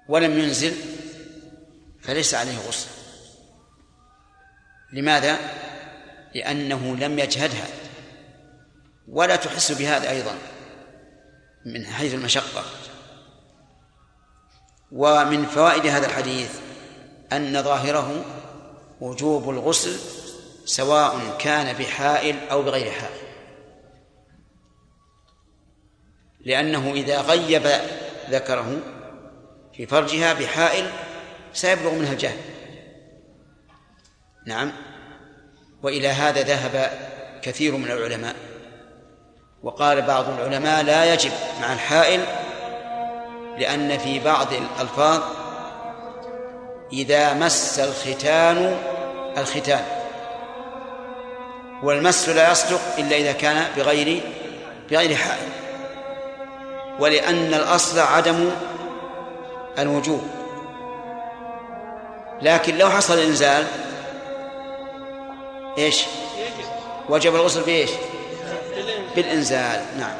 ولم ينزل فليس عليه غسل. لماذا؟ لأنه لم يجهدها. ولا تحس بهذا أيضا من حيث المشقة. ومن فوائد هذا الحديث أن ظاهره وجوب الغسل سواء كان بحائل أو بغير حائل. لأنه إذا غيب ذكره في فرجها بحائل سيبلغ منها الجهل. نعم. وإلى هذا ذهب كثير من العلماء. وقال بعض العلماء لا يجب مع الحائل لأن في بعض الألفاظ إذا مس الختان الختان والمس لا يصدق إلا إذا كان بغير بغير حائل. ولأن الأصل عدم الوجوب. لكن لو حصل الإنزال إيش؟ وجب الغسل بإيش؟ بالإنزال نعم.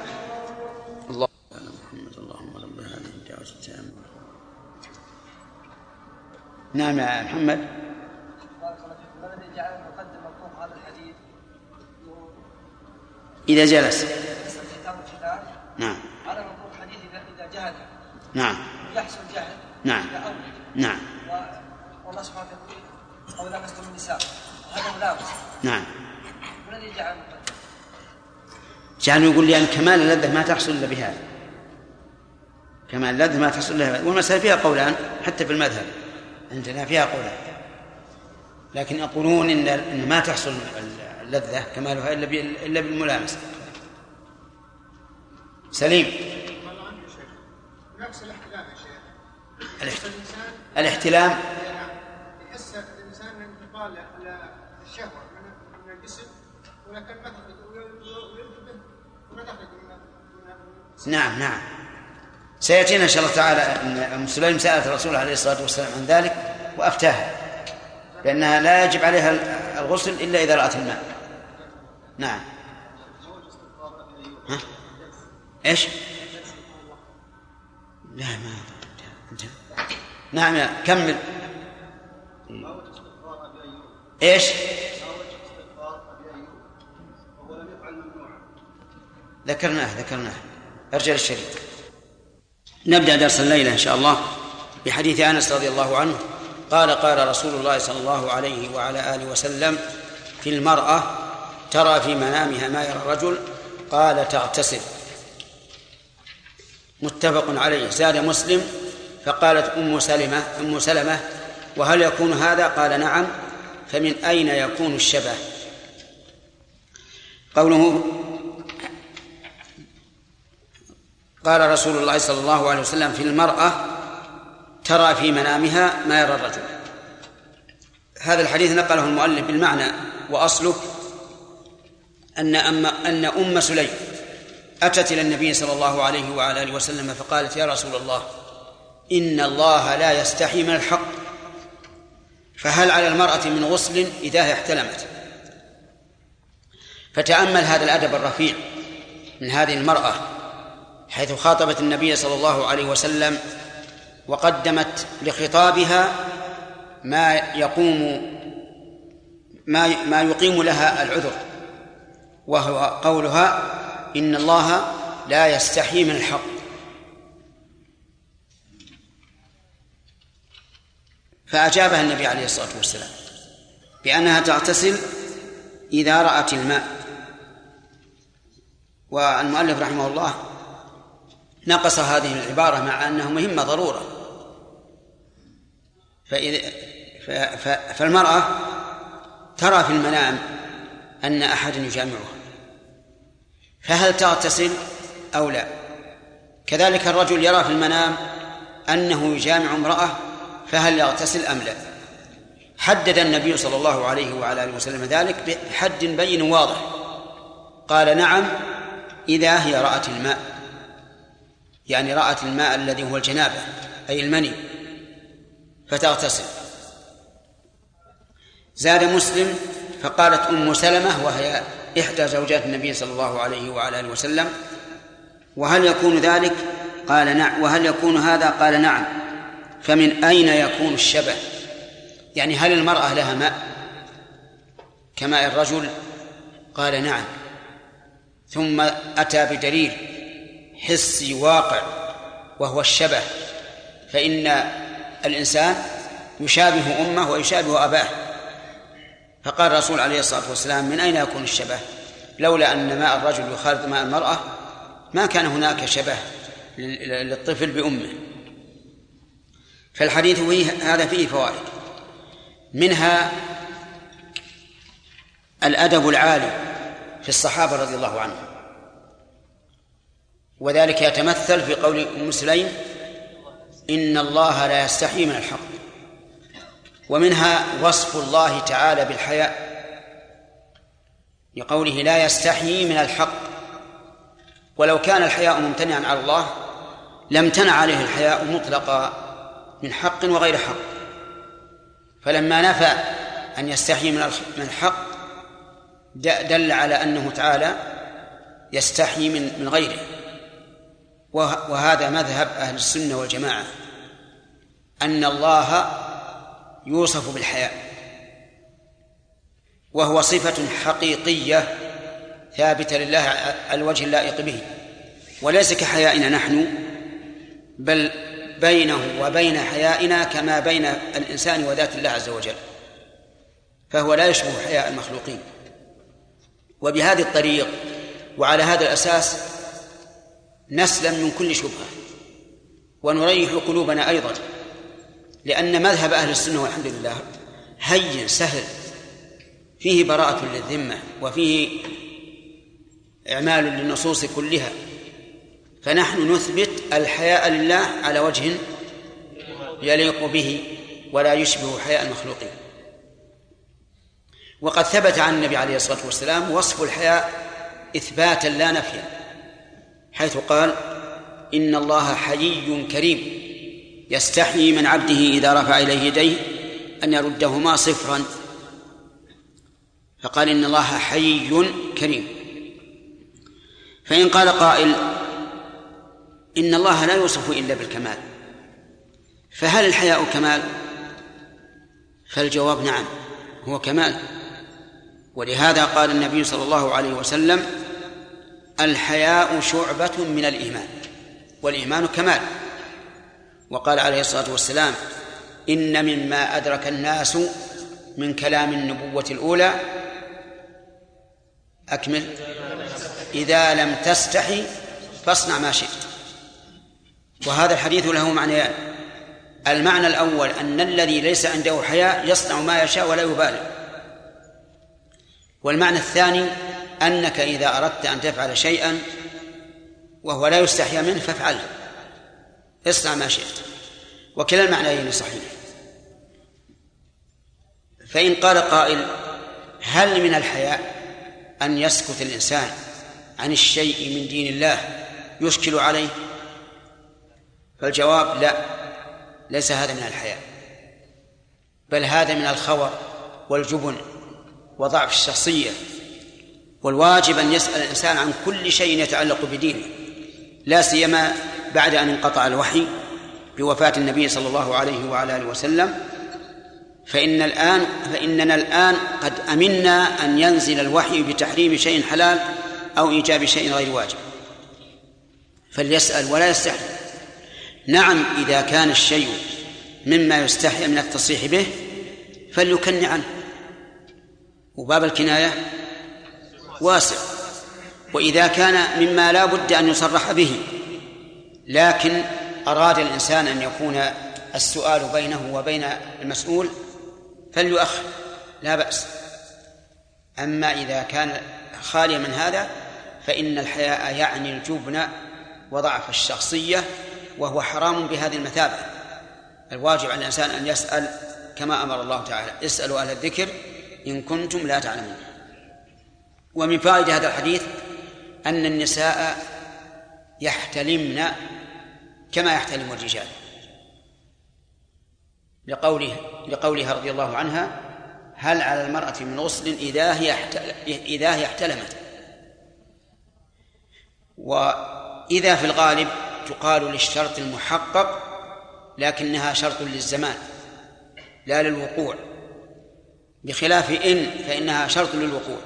الله. محمد اللهم رب هذه نعم يا محمد. بارك الله فيكم ما الذي جعل موقوف هذا الحديث إذا جلس. نعم. على موقوف الحديث اذا اذا جهد نعم. يحصل جهل نعم. نعم. والله سبحانه وتعالى يقول أو النساء. نعم. جعلوا يقول لي أن كمال اللذة ما تحصل إلا بهذا. كمال اللذة ما تحصل إلا بهذا. والمسألة فيها قولان حتى في المذهب. عندنا فيها قولان. لكن يقولون إن إن ما تحصل اللذة كمالها إلا بال- إلا بالملامسة. سليم. نفس الاحتلام. يا شيخ الاحتلام يحس الإنسان من انتقال نعم نعم سيأتينا إن شاء الله تعالى أن أم سليم سألت الرسول عليه الصلاة والسلام عن ذلك وأفتاها لأنها لا يجب عليها الغسل إلا إذا رأت الماء نعم ها؟ إيش؟ لا ما. نعم كمل إيش؟ ذكرناه ذكرناه. أرجع للشريط نبدأ درس الليلة إن شاء الله بحديث أنس رضي الله عنه. قال قال رسول الله صلى الله عليه وعلى آله وسلم في المرأة ترى في منامها ما يرى الرجل. قال تغتسل متفق عليه. زاد مسلم فقالت أم سلمة أم سلمة وهل يكون هذا؟ قال نعم. فمن أين يكون الشبه؟ قوله قال رسول الله صلى الله عليه وسلم في المرأة ترى في منامها ما يرى الرجل. هذا الحديث نقله المؤلف بالمعنى وأصله أن أم أن أم سليم أتت إلى النبي صلى الله عليه وعلى آله وسلم فقالت يا رسول الله إن الله لا يستحي من الحق. فهل على المرأة من غسل إذا احتلمت؟ فتأمل هذا الأدب الرفيع من هذه المرأة حيث خاطبت النبي صلى الله عليه وسلم وقدمت لخطابها ما يقوم ما ما يقيم لها العذر وهو قولها إن الله لا يستحي من الحق. فأجابها النبي عليه الصلاة والسلام بأنها تغتسل إذا رأت الماء. والمؤلف رحمه الله نقص هذه العبارة مع أنها مهمة ضرورة. فإذا فالمرأة ترى في المنام أن أحدا يجامعها. فهل تغتسل أو لا؟ كذلك الرجل يرى في المنام أنه يجامع امرأة فهل يغتسل أم لا؟ حدد النبي صلى الله عليه وعلى آله وسلم ذلك بحد بين واضح. قال نعم إذا هي رأت الماء. يعني رأت الماء الذي هو الجنابة أي المني فتغتسل. زاد مسلم فقالت أم سلمة وهي إحدى زوجات النبي صلى الله عليه وعلى آله وسلم وهل يكون ذلك؟ قال نعم. وهل يكون هذا؟ قال نعم. فمن أين يكون الشبه؟ يعني هل المرأة لها ماء كماء الرجل؟ قال نعم. ثم أتى بدليل حسي واقع وهو الشبه فإن الإنسان يشابه أمه ويشابه أباه. فقال الرسول عليه الصلاة والسلام من أين يكون الشبه؟ لولا أن ماء الرجل يخالط ماء المرأة ما كان هناك شبه للطفل بأمه. فالحديث فيه هذا فيه فوائد. منها الأدب العالي في الصحابة رضي الله عنهم. وذلك يتمثل في قول أم سليم إن الله لا يستحي من الحق. ومنها وصف الله تعالى بالحياء لقوله لا يستحيي من الحق. ولو كان الحياء ممتنعا على الله لامتنع عليه الحياء مطلقا من حق وغير حق. فلما نفى أن يستحيي من الحق دل على أنه تعالى يستحيي من من غيره. وهذا مذهب أهل السنة والجماعة أن الله يوصف بالحياء وهو صفة حقيقية ثابتة لله على الوجه اللائق به وليس كحيائنا نحن بل بينه وبين حيائنا كما بين الإنسان وذات الله عز وجل فهو لا يشبه حياء المخلوقين. وبهذه الطريق وعلى هذا الأساس نسلم من كل شبهة. ونريح قلوبنا أيضا لأن مذهب أهل السنة والحمد لله هين سهل. فيه براءة للذمة وفيه إعمال للنصوص كلها. فنحن نثبت الحياء لله على وجه يليق به ولا يشبه حياء المخلوقين وقد ثبت عن النبي عليه الصلاة والسلام وصف الحياء إثباتا لا نفيا. حيث قال إن الله حيي كريم يستحيي من عبده إذا رفع إليه يديه أن يردهما صفرا. فقال إن الله حيي كريم. فإن قال قائل إن الله لا يوصف إلا بالكمال فهل الحياء كمال؟ فالجواب نعم هو كمال. ولهذا قال النبي صلى الله عليه وسلم الحياء شعبة من الإيمان والإيمان كمال. وقال عليه الصلاة والسلام إن مما أدرك الناس من كلام النبوة الأولى أكمل إذا لم تستحي فاصنع ما شئت. وهذا الحديث له معنيان المعنى الأول أن الذي ليس عنده حياء يصنع ما يشاء ولا يبالي. والمعنى الثاني أنك إذا أردت أن تفعل شيئا وهو لا يستحيا منه فافعله اصنع ما شئت. وكلا المعنيين صحيح. فإن قال قائل هل من الحياء أن يسكت الإنسان عن الشيء من دين الله يشكل عليه؟ فالجواب لا ليس هذا من الحياء. بل هذا من الخور والجبن وضعف الشخصية والواجب أن يسأل الإنسان عن كل شيء يتعلق بدينه لا سيما بعد أن انقطع الوحي بوفاة النبي صلى الله عليه وعلى آله وسلم. فإن الآن فإننا الآن قد أمنا أن ينزل الوحي بتحريم شيء حلال أو إيجاب شيء غير واجب. فليسأل ولا يستحي. نعم إذا كان الشيء مما يستحي من التصريح به فليكن عنه. وباب الكناية واسع وإذا كان مما لا بد أن يصرح به. لكن أراد الإنسان أن يكون السؤال بينه وبين المسؤول فليؤخر لا بأس. أما إذا كان خاليا من هذا فإن الحياء يعني الجبن وضعف الشخصية وهو حرام بهذه المثابة. الواجب على الإنسان أن يسأل كما أمر الله تعالى اسألوا أهل الذكر إن كنتم لا تعلمون. ومن فائدة هذا الحديث أن النساء يحتلمن كما يحتلم الرجال. لقوله لقولها رضي الله عنها هل على المرأة من غسل إذا هي إذا هي احتلمت؟ وإذا في الغالب تقال للشرط المحقق لكنها شرط للزمان لا للوقوع بخلاف إن فإنها شرط للوقوع.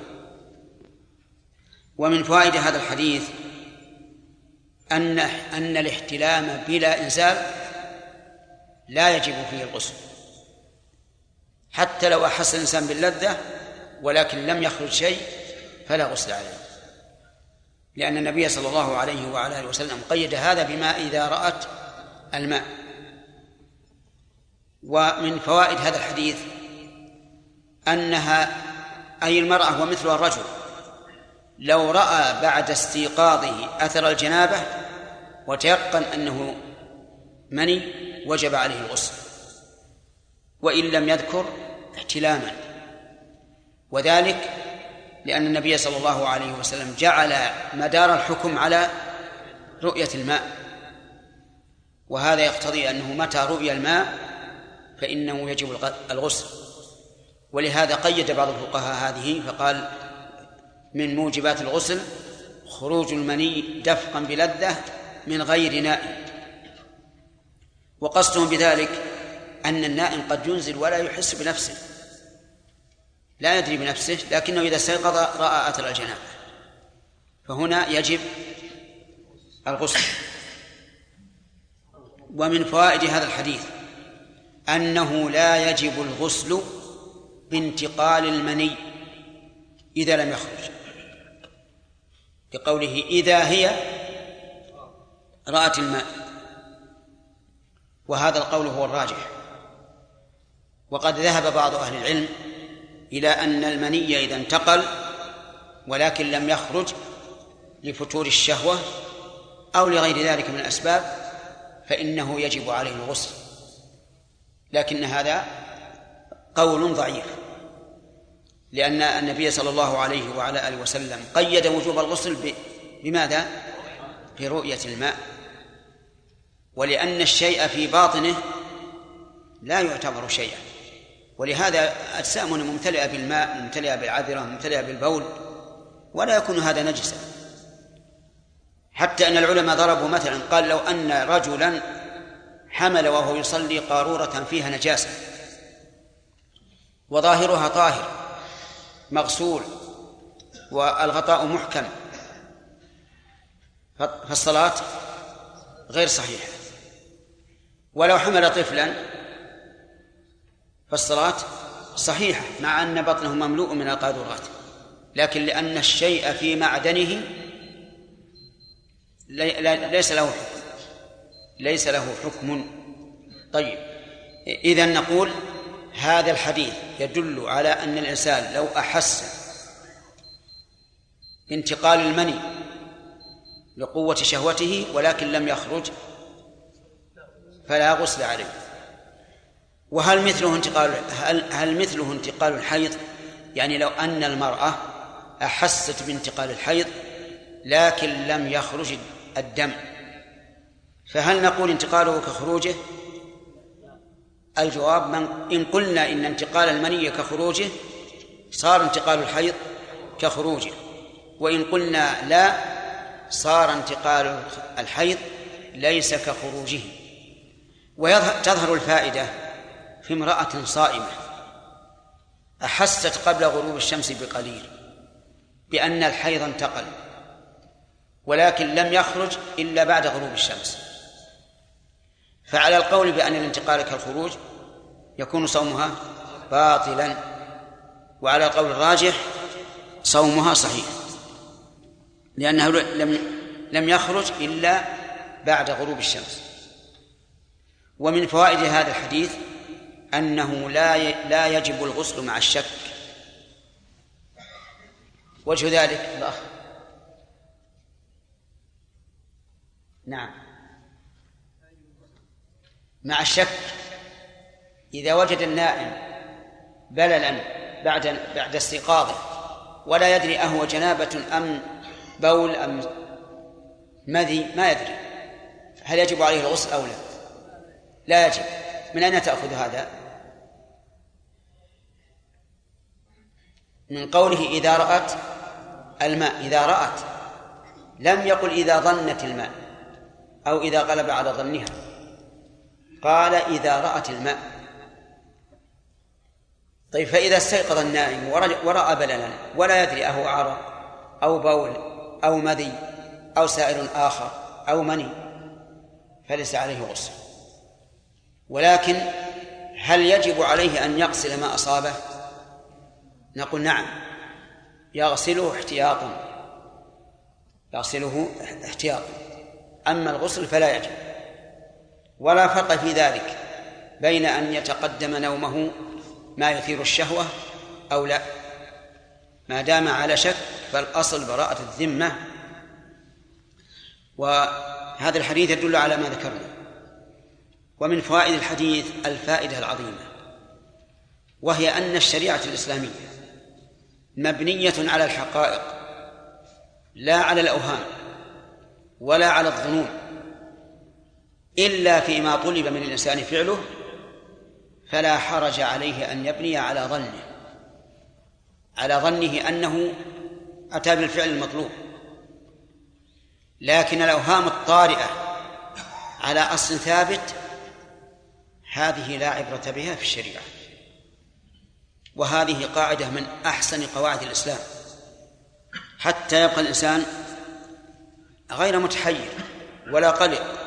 ومن فوائد هذا الحديث أن أن الاحتلام بلا إنزال لا يجب فيه الغسل. حتى لو أحس الإنسان باللذة ولكن لم يخرج شيء فلا غسل عليه. لأن النبي صلى الله عليه وعلى آله وسلم قيد هذا بما إذا رأت الماء. ومن فوائد هذا الحديث أنها أي المرأة ومثلها الرجل. لو رأى بعد استيقاظه أثر الجنابة وتيقن أنه مني وجب عليه الغسل. وإن لم يذكر احتلاما. وذلك لأن النبي صلى الله عليه وسلم جعل مدار الحكم على رؤية الماء. وهذا يقتضي أنه متى رؤي الماء فإنه يجب الغسل. ولهذا قيد بعض الفقهاء هذه فقال من موجبات الغسل خروج المني دفقا بلذة من غير نائم. وقصدهم بذلك أن النائم قد ينزل ولا يحس بنفسه. لا يدري بنفسه لكنه إذا استيقظ رأى أثر الجنابة. فهنا يجب الغسل. ومن فوائد هذا الحديث أنه لا يجب الغسل بانتقال المني إذا لم يخرج. بقوله إذا هي رأت الماء. وهذا القول هو الراجح. وقد ذهب بعض أهل العلم إلى أن المني إذا انتقل ولكن لم يخرج لفتور الشهوة أو لغير ذلك من الأسباب فإنه يجب عليه الغسل. لكن هذا قول ضعيف. لأن النبي صلى الله عليه وعلى آله وسلم قيد وجوب الغسل بماذا؟ برؤية الماء. ولأن الشيء في باطنه لا يعتبر شيئا. ولهذا أجسامنا ممتلئة بالماء ممتلئة بالعذرة ممتلئة بالبول ولا يكون هذا نجسا. حتى أن العلماء ضربوا مثلا قال لو أن رجلا حمل وهو يصلي قارورة فيها نجاسة وظاهرها طاهر مغسول والغطاء محكم. فالصلاة غير صحيحة. ولو حمل طفلا فالصلاة صحيحة مع أن بطنه مملوء من القاذورات. لكن لأن الشيء في معدنه ليس له حكم. ليس له حكم. طيب إذا نقول هذا الحديث يدل على أن الإنسان لو أحس بانتقال المني لقوة شهوته ولكن لم يخرج فلا غسل عليه. وهل مثله انتقال هل, هل مثله انتقال الحيض؟ يعني لو أن المرأة أحست بانتقال الحيض لكن لم يخرج الدم فهل نقول انتقاله كخروجه؟ الجواب من إن قلنا إن انتقال المني كخروجه صار انتقال الحيض كخروجه وإن قلنا لا صار انتقال الحيض ليس كخروجه. وتظهر الفائدة في امرأة صائمة أحست قبل غروب الشمس بقليل بأن الحيض انتقل ولكن لم يخرج إلا بعد غروب الشمس. فعلى القول بأن الانتقال كالخروج يكون صومها باطلا وعلى القول الراجح صومها صحيح لأنه لم لم يخرج إلا بعد غروب الشمس. ومن فوائد هذا الحديث أنه لا لا يجب الغسل مع الشك. وجه ذلك الأخ. نعم. مع الشك إذا وجد النائم بللا بعد بعد استيقاظه ولا يدري أهو جنابة أم بول أم مذي ما يدري. هل يجب عليه الغسل أو لا؟ لا يجب. من أين تأخذ هذا؟ من قوله إذا رأت الماء إذا رأت لم يقل إذا ظنت الماء أو إذا غلب على ظنها. قال إذا رأت الماء. طيب فإذا استيقظ النائم ورأى بللا ولا يدري أهو عرق أو بول أو مذي أو سائل آخر أو مني فليس عليه غسل ولكن هل يجب عليه أن يغسل ما أصابه؟ نقول نعم. يغسله احتياطا. يغسله احتياطا. أما الغسل فلا يجب. ولا فرق في ذلك بين أن يتقدم نومه ما يثير الشهوة أو لا. ما دام على شك فالأصل براءة الذمة. وهذا الحديث يدل على ما ذكرنا. ومن فوائد الحديث الفائدة العظيمة وهي أن الشريعة الإسلامية مبنية على الحقائق لا على الأوهام ولا على الظنون. إلا فيما طلب من الإنسان فعله فلا حرج عليه أن يبني على ظنه على ظنه أنه أتى بالفعل المطلوب. لكن الأوهام الطارئة على أصل ثابت هذه لا عبرة بها في الشريعة. وهذه قاعدة من أحسن قواعد الإسلام. حتى يبقى الإنسان غير متحير ولا قلق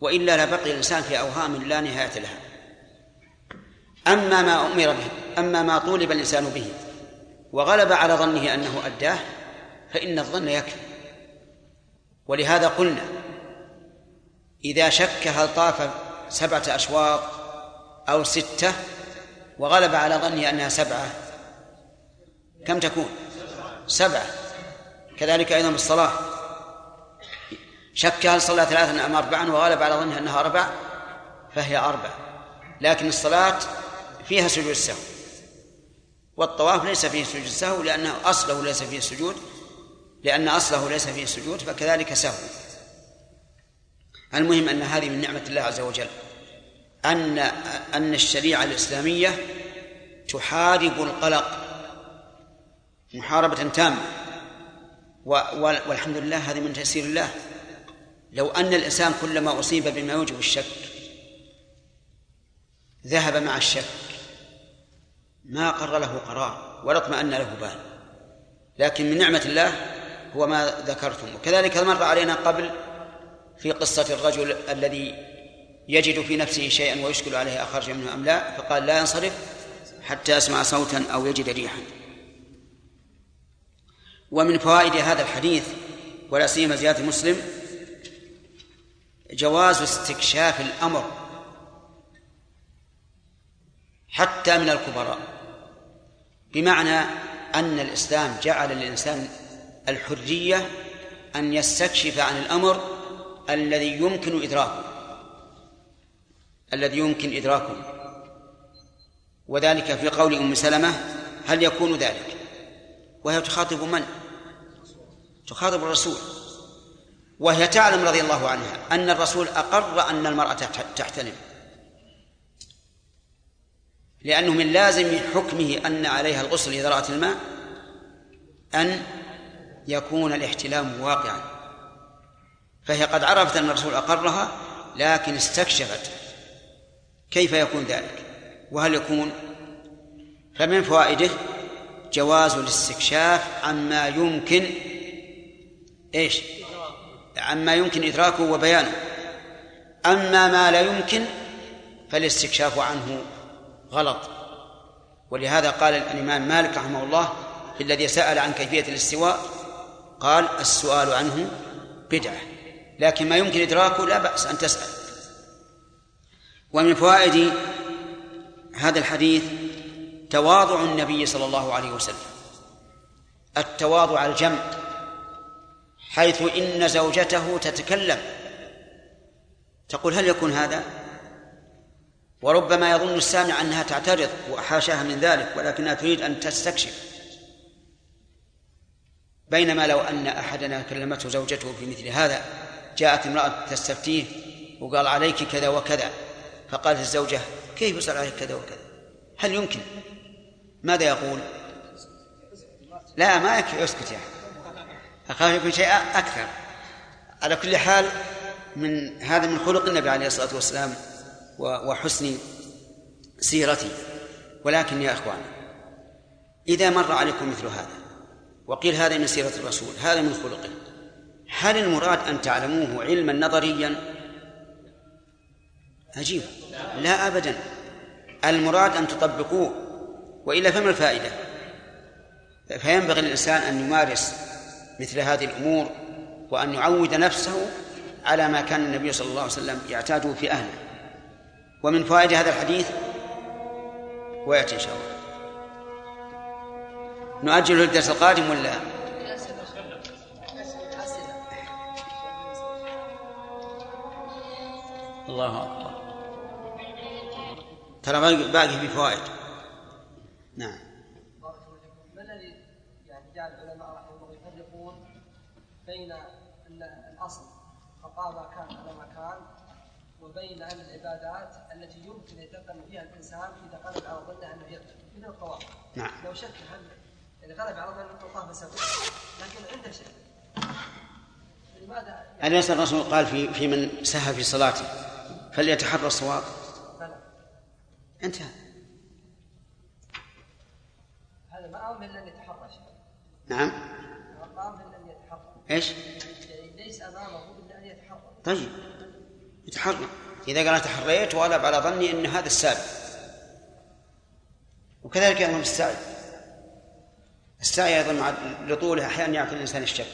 وإلا لبقي الإنسان في أوهام لا نهاية لها. أما ما أمر به أما ما طولب الإنسان به وغلب على ظنه أنه أداه فإن الظن يكفي. ولهذا قلنا إذا شك هل طاف سبعة أشواط أو ستة وغلب على ظنه أنها سبعة كم تكون؟ سبعة. كذلك أيضا بالصلاة. شك هل صلى ثلاثا أم أربعا وغلب على ظنه أنها أربع فهي أربع. لكن الصلاة فيها سجود السهو والطواف ليس فيه سجود السهو لأنه أصله ليس فيه السجود لأن أصله ليس فيه السجود فكذلك سهو. المهم أن هذه من نعمة الله عز وجل أن أن الشريعة الإسلامية تحارب القلق محاربة تامة والحمد لله هذه من تيسير الله. لو أن الإنسان كلما أصيب بما يوجب الشك ذهب مع الشك ما قر له قرار ولا اطمأن له بال. لكن من نعمة الله هو ما ذكرتم. وكذلك مر علينا قبل في قصة الرجل الذي يجد في نفسه شيئا ويشكل عليه أخرج منه أم لا فقال لا ينصرف حتى يسمع صوتا أو يجد ريحا. ومن فوائد هذا الحديث ولا سيما زيادة مسلم جواز استكشاف الأمر حتى من الكبراء. بمعنى أن الإسلام جعل للإنسان الحرية أن يستكشف عن الأمر الذي يمكن إدراكه الذي يمكن إدراكه. وذلك في قول أم سلمة هل يكون ذلك؟ وهي تخاطب من؟ تخاطب الرسول. وهي تعلم رضي الله عنها أن الرسول أقر أن المرأة تحتلم. لأنه من لازم حكمه أن عليها الغسل إذا رأت الماء أن يكون الاحتلام واقعا. فهي قد عرفت أن الرسول أقرها لكن استكشفت كيف يكون ذلك وهل يكون؟ فمن فوائده جواز الاستكشاف عما يمكن إيش؟ عما يمكن إدراكه وبيانه. أما ما لا يمكن فالاستكشاف عنه غلط. ولهذا قال الإمام مالك رحمه الله في الذي سأل عن كيفية الاستواء قال السؤال عنه بدعة. لكن ما يمكن إدراكه لا بأس أن تسأل. ومن فوائد هذا الحديث تواضع النبي صلى الله عليه وسلم. التواضع الجمع. حيث إن زوجته تتكلم. تقول هل يكون هذا؟ وربما يظن السامع أنها تعترض وحاشاها من ذلك ولكنها تريد أن تستكشف. بينما لو أن أحدنا كلمته زوجته في مثل هذا جاءت امرأة تستفتيه وقال عليك كذا وكذا فقالت الزوجة كيف يصل عليك كذا وكذا؟ هل يمكن؟ ماذا يقول؟ لا ما يكفي اسكت يا أخاف يكون شيء أكثر. على كل حال من هذا من خلق النبي عليه الصلاة والسلام وحسن سيرته. ولكن يا إخوان إذا مر عليكم مثل هذا وقيل هذا من سيرة الرسول هذا من خلقه هل المراد أن تعلموه علما نظريا؟ عجيب. لا أبدا. المراد أن تطبقوه وإلا فما الفائدة؟ فينبغي للإنسان أن يمارس مثل هذه الأمور وأن يعود نفسه على ما كان النبي صلى الله عليه وسلم يعتاده في أهله. ومن فوائد هذا الحديث ويأتي إن شاء الله. نؤجل الدرس القادم ولا؟ الله أكبر. ترى باقي في فوائد. نعم ما الذي يعني جعل العلماء رحمه الله يفرقون بين ان الأصل بقاء ما كان على ما كان وبين ان العبادات التي يمكن يتقن فيها الإنسان اذا غلب على ظنه أنه يقتل مثل الطواف نعم. لو شك هل يعني غلب على ظنه انه الطواف بسبب لكن عنده شك. لماذا أليس الرسول قال في في من سهى في صلاته فليتحرى الصواب. انتهى. هذا ما أمر إلا أن يتحرى نعم ما أمر الا ان يتحرى إيش؟ ليس امامه الا ان يتحرى طيب يتحرى إذا قال تحريت وغلب على ظني أن هذا السابق وكذلك أيضا السعي. السعي أيضا مع لطوله أحيانا يعطي الإنسان الشك.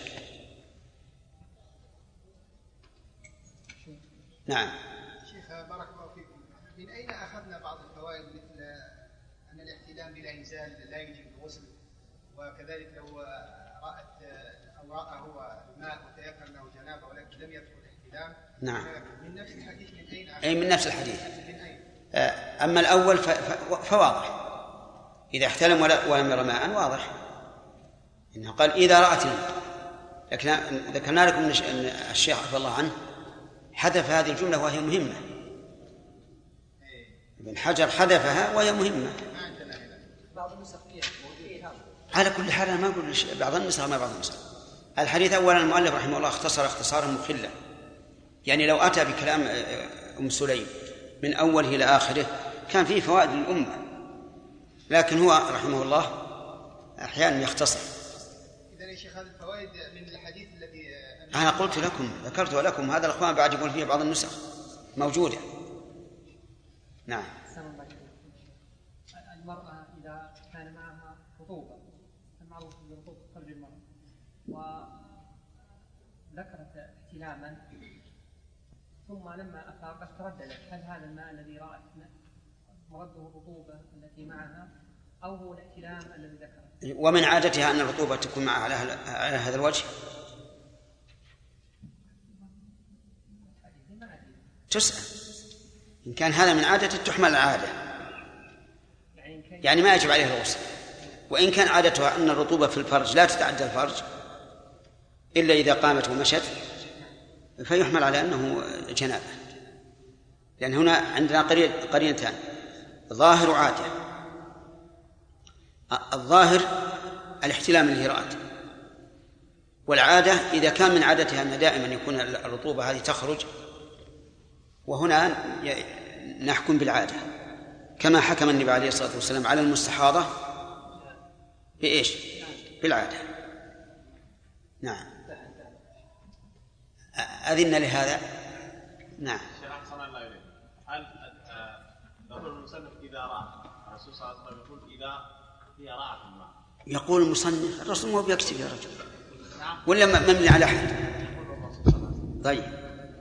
نعم. شيخ بارك الله فيكم. من أين أخذنا بعض الفوائد مثل أن الاحتلام بلا إنزال لا يجب الغسل؟ وكذلك لو رأت أو راى هو الماء وتيقن انه جنابه ولكن لم يدخل الاحتلام نعم. من نفس الحديث من أين أي من نفس الحديث؟ آه، أما الأول فواضح. إذا احتلم ولا- ولم ير ماء واضح. إنه قال إذا رأت الماء. لكن ذكرنا لكم أن الشيخ عفى الله عنه حذف هذه الجملة وهي مهمة. ابن حجر حذفها وهي مهمة. على كل حال أنا ما أقول بعض النسخ ما بعض النسخ. الحديث أولا المؤلف رحمه الله اختصر اختصارا مخلا. يعني لو أتى بكلام آه، أم سليم من أوله إلى آخره كان فيه فوائد للأمة. لكن هو رحمه الله أحيانا يختصر. اذا يا شيخ هذه الفوائد من الحديث الذي أنا قلت لكم ذكرت لكم هذا الأخوان بعد يقول فيه بعض النسخ موجودة. نعم. المرأة إذا كان معها رطوبة المعروف برطوبة فرج المرأة وذكرت احتلاما ثم لما أفاقت ترددت هل هذا الماء الذي رأت مرده الرطوبة التي معها أو هو الاحتلام الذي ذكرت ومن عادتها أن الرطوبة تكون معها على هذا الوجه؟ تسأل. إن كان هذا من عادته تحمل العادة. يعني ما يجب عليها الغسل وإن كان عادتها أن الرطوبة في الفرج لا تتعدى الفرج إلا إذا قامت ومشت فيحمل على أنه جنابة. لأن هنا عندنا قرين- قرينتان ظاهر وعادة الظاهر الاحتلام رأت والعادة إذا كان من عادتها أن دائما يكون الرطوبة هذه تخرج وهنا نحكم بالعادة. كما حكم النبي عليه الصلاة والسلام على المستحاضة بإيش؟ بالعادة. نعم. أذن لهذا؟ نعم. شيخ أحسن الله إليك. هل يقول المصنف إذا رأى؟ الرسول صلى الله عليه وسلم يقول إذا هي رأت الماء يقول المصنف الرسول ما بيكتب يا رجل. ولا م- مبني على أحد؟ طيب.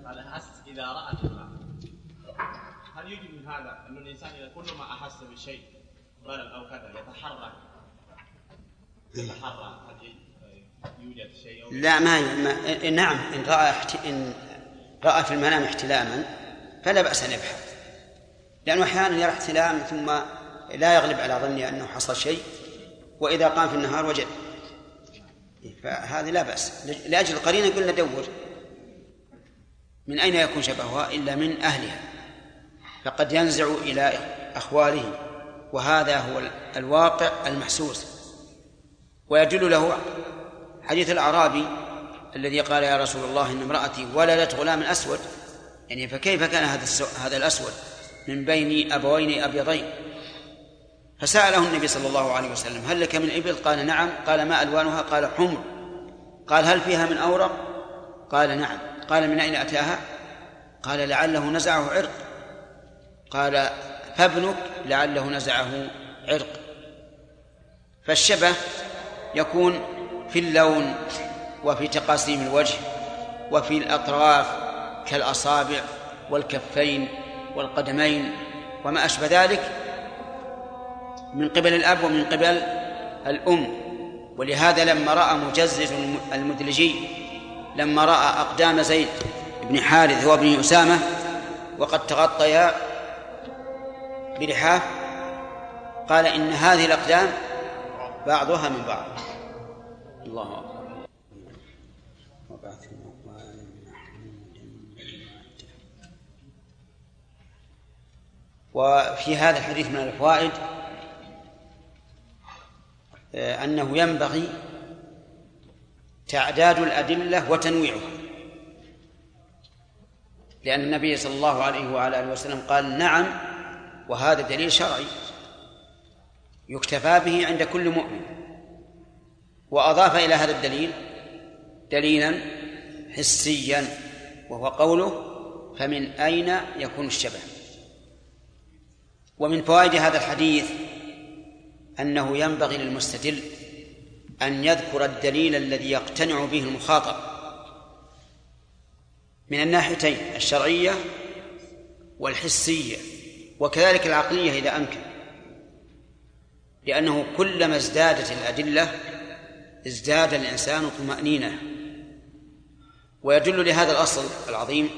قال أحس إذا رأت الماء هل يجب من هذا أن الإنسان إذا كل ما أحس بشيء ضرر أو كذا يتحرك يتحرك هل لا ما, ما نعم إن رأى احت... إن رأى في المنام احتلاما فلا بأس أن يبحث. لأنه أحيانا يرى احتلام ثم لا يغلب على ظنه أنه حصل شيء وإذا قام في النهار وجد. فهذه لا بأس. لأجل القرينة قلنا دور. من أين يكون شبهها؟ إلا من أهلها. فقد ينزع إلى أخواله وهذا هو الواقع المحسوس. ويدل له حديث الأعرابي الذي قال يا رسول الله إن امرأتي ولدت غلام أسود. يعني فكيف كان هذا هذا الأسود من بين أبوين أبيضين؟ فسأله النبي صلى الله عليه وسلم هل لك من إبل؟ قال نعم. قال ما ألوانها؟ قال حمر. قال هل فيها من أورق؟ قال نعم. قال من أين أتاها؟ قال لعله نزعه عرق. قال فابنك لعله نزعه عرق. فالشبه يكون في اللون وفي تقاسيم الوجه وفي الأطراف كالأصابع والكفين والقدمين وما أشبه ذلك من قبل الأب ومن قبل الأم. ولهذا لما رأى مجزز المدلجي لما رأى أقدام زيد بن حارث وابن أسامة وقد تغطيا بلحاف قال إن هذه الأقدام بعضها من بعض. الله أكبر. وفي هذا الحديث من الفوائد آه، أنه ينبغي تعداد الأدلة وتنويعها. لأن النبي صلى الله عليه وعلى آله وسلم قال نعم وهذا دليل شرعي يكتفى به عند كل مؤمن. وأضاف إلى هذا الدليل دليلا حسيا وهو قوله فمن أين يكون الشبه؟ ومن فوائد هذا الحديث أنه ينبغي للمستدل أن يذكر الدليل الذي يقتنع به المخاطب. من الناحيتين الشرعية والحسية وكذلك العقلية إذا أمكن. لأنه كلما ازدادت الأدلة ازداد الإنسان طمأنينة. ويدل لهذا الأصل العظيم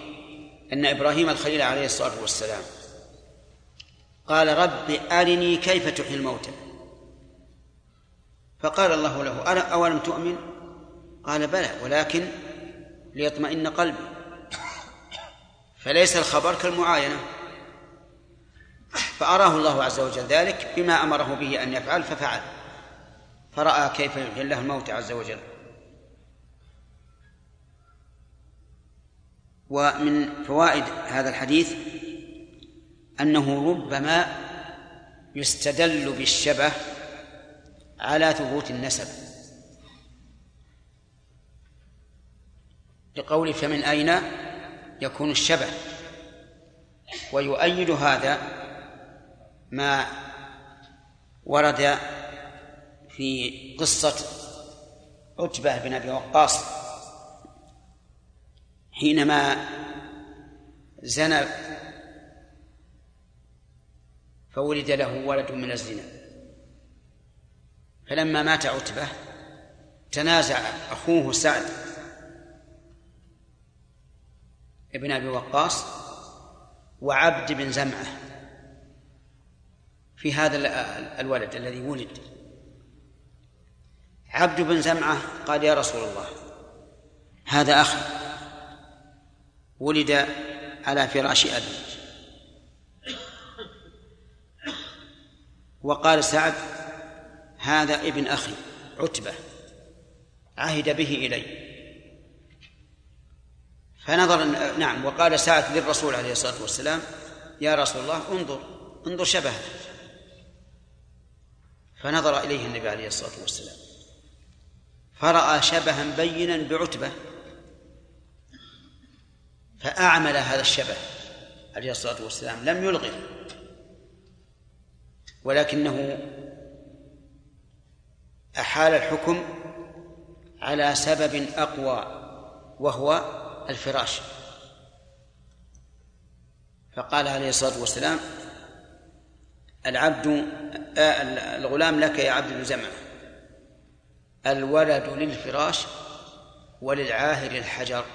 أن إبراهيم الخليل عليه الصلاة والسلام قال رب أرني كيف تحيي الموتى. فقال الله له أولم تؤمن؟ قال بلى ولكن ليطمئن قلبي. فليس الخبر كالمعاينة. فأراه الله عز وجل ذلك بما أمره به أن يفعل ففعل. فرأى كيف يحيي الله الموت عز وجل. ومن فوائد هذا الحديث أنه ربما يستدل بالشبه على ثبوت النسب. لقول فمن أين يكون الشبه؟ ويؤيد هذا ما ورد في قصة عتبة بن أبي وقاص حينما زنى فولد له ولد من الزنا. فلما مات عتبة تنازع أخوه سعد ابن أبي وقاص وعبد بن زمعة في هذا الولد الذي ولد. عبد بن زمعة قال يا رسول الله هذا أخي ولد على فراش أبي. وقال سعد هذا ابن أخي عتبة عهد به إلي. فنظر نعم وقال سعد للرسول عليه الصلاة والسلام يا رسول الله انظر انظر شبهه فنظر إليه النبي عليه الصلاة والسلام. فرأى شبها بينا بعتبة فأعمل هذا الشبه عليه الصلاة والسلام لم يلغه. ولكنه أحال الحكم على سبب أقوى وهو الفراش. فقال عليه الصلاة والسلام العبد آه، الغلام لك يا عبد بن زمعة الولد للفراش وللعاهر الحجر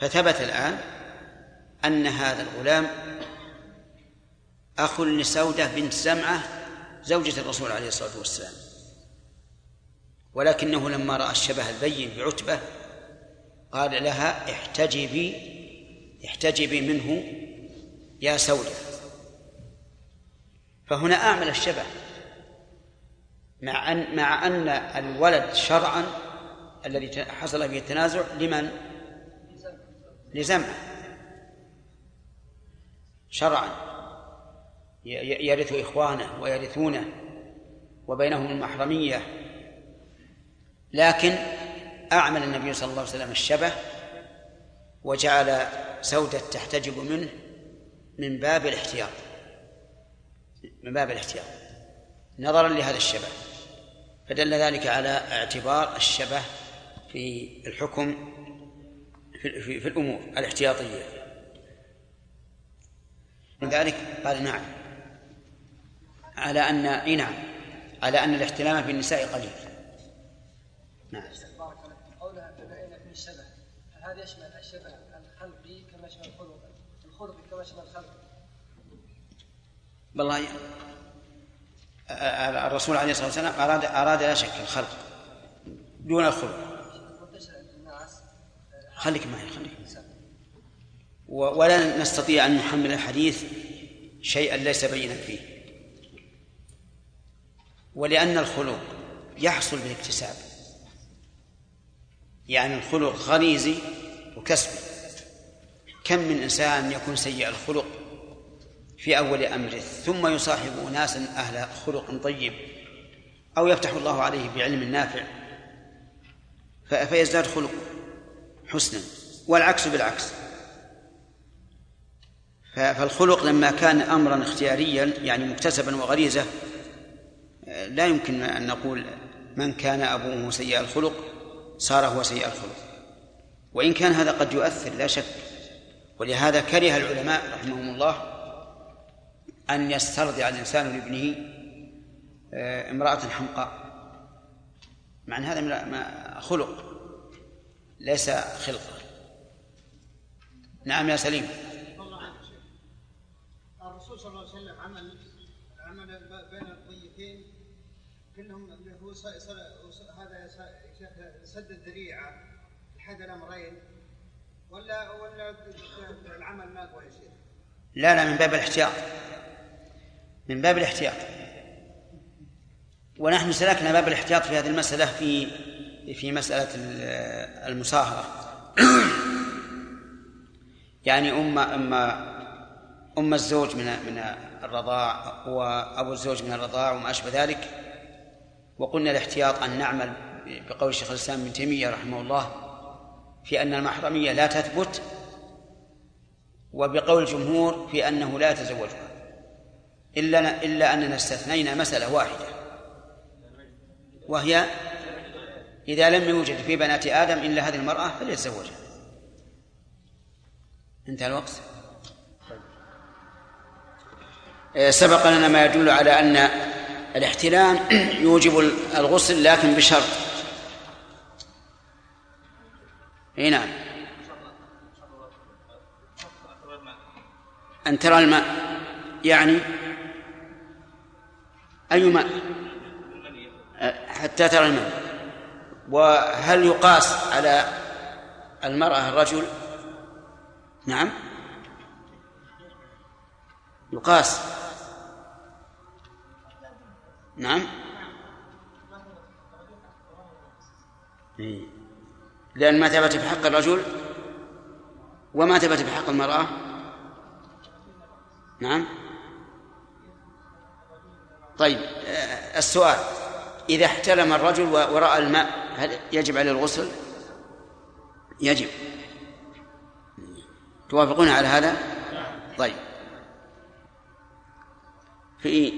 فثبت الآن أن هذا الغلام أخ لسودة بنت زمعة زوجة الرسول عليه الصلاة والسلام. ولكنه لما رأى الشبه البين بعتبة قال لها احتجبي احتجبي منه يا سودة. فهنا أعمل الشبه. مع أن مع أن الولد شرعا الذي حصل فيه التنازع لمن؟ لزمعة شرعا. يرث إخوانه ويرثونه وبينهم المحرمية. لكن أعمل النبي صلى الله عليه وسلم الشبه وجعل سودة تحتجب منه من باب الاحتياط. من باب الاحتياط. نظرا لهذا الشبه. فدل ذلك على اعتبار الشبه في الحكم في, في, في الأمور الاحتياطية. من ذلك قال نعم. على أن إيه نعم. على أن الاحتلام في النساء قليل. نعم. قولها فبين في الشبه هذا يشمل الشبه الخلقي كما يشمل الخلق. الخلقي كما يشمل الخلق. والله الرسول عليه الصلاة والسلام اراد أراد لا شك الخلق دون الخلق. خليك معي خليك ولا نستطيع أن نحمل الحديث شيئا ليس بينا فيه. ولأن الخلق يحصل بالاكتساب. يعني الخلق غريزي وكسبي. كم من إنسان يكون سيء الخلق؟ في أول أمره ثم يصاحب ناسا أهل خلق طيب أو يفتح الله عليه بعلم نافع فيزداد خلقه حسنا والعكس بالعكس. فالخلق لما كان أمرا اختياريا يعني مكتسبا وغريزة لا يمكن أن نقول من كان أبوه سيء الخلق صار هو سيء الخلق. وإن كان هذا قد يؤثر لا شك. ولهذا كره العلماء رحمهم الله أن يسترضع الإنسان لابنه آه، امرأة حمقاء. مع أن هذا خلق ليس خلقة نعم يا سليم. الرسول صلى الله عليه وسلم عمل عمل بين الضيفين كلهم هو هذا سد الذريعة احد الأمرين. ولا ولا العمل ما يا شيخ؟ لا لا من باب الاحتياط. من باب الاحتياط. ونحن سلكنا باب الاحتياط في هذه المسألة في في مسألة المصاهرة. يعني أم أم أم الزوج من من الرضاع وأبو الزوج من الرضاع وما أشبه ذلك. وقلنا الاحتياط أن نعمل بقول شيخ الإسلام ابن تيمية رحمه الله في أن المحرمية لا تثبت وبقول الجمهور في أنه لا يتزوجها. إلا إلا أننا استثنينا مسألة واحدة. وهي إذا لم يوجد في بنات آدم إلا هذه المرأة فليتزوجها. انتهى الوقت. آه، سبق لنا ما يدل على أن الاحتلام (clears throat) يوجب الغسل لكن بشرط. أي نعم. أن ترى الماء. يعني أي ماء حتى ترى الماء. وهل يقاس على المرأة الرجل؟ نعم. يقاس. نعم. لأن ما ثبت في حق الرجل وما ثبت في حق المرأة. نعم. طيب آه، السؤال إذا احتلم الرجل ورأى الماء هل يجب عليه الغسل؟ يجب توافقون على هذا؟ طيب في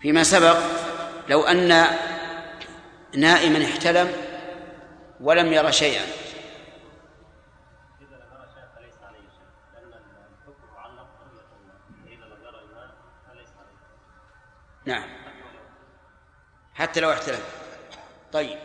فيما سبق لو أن نائما احتلم ولم ير شيئا نعم. حتى لو احتلم. طيب.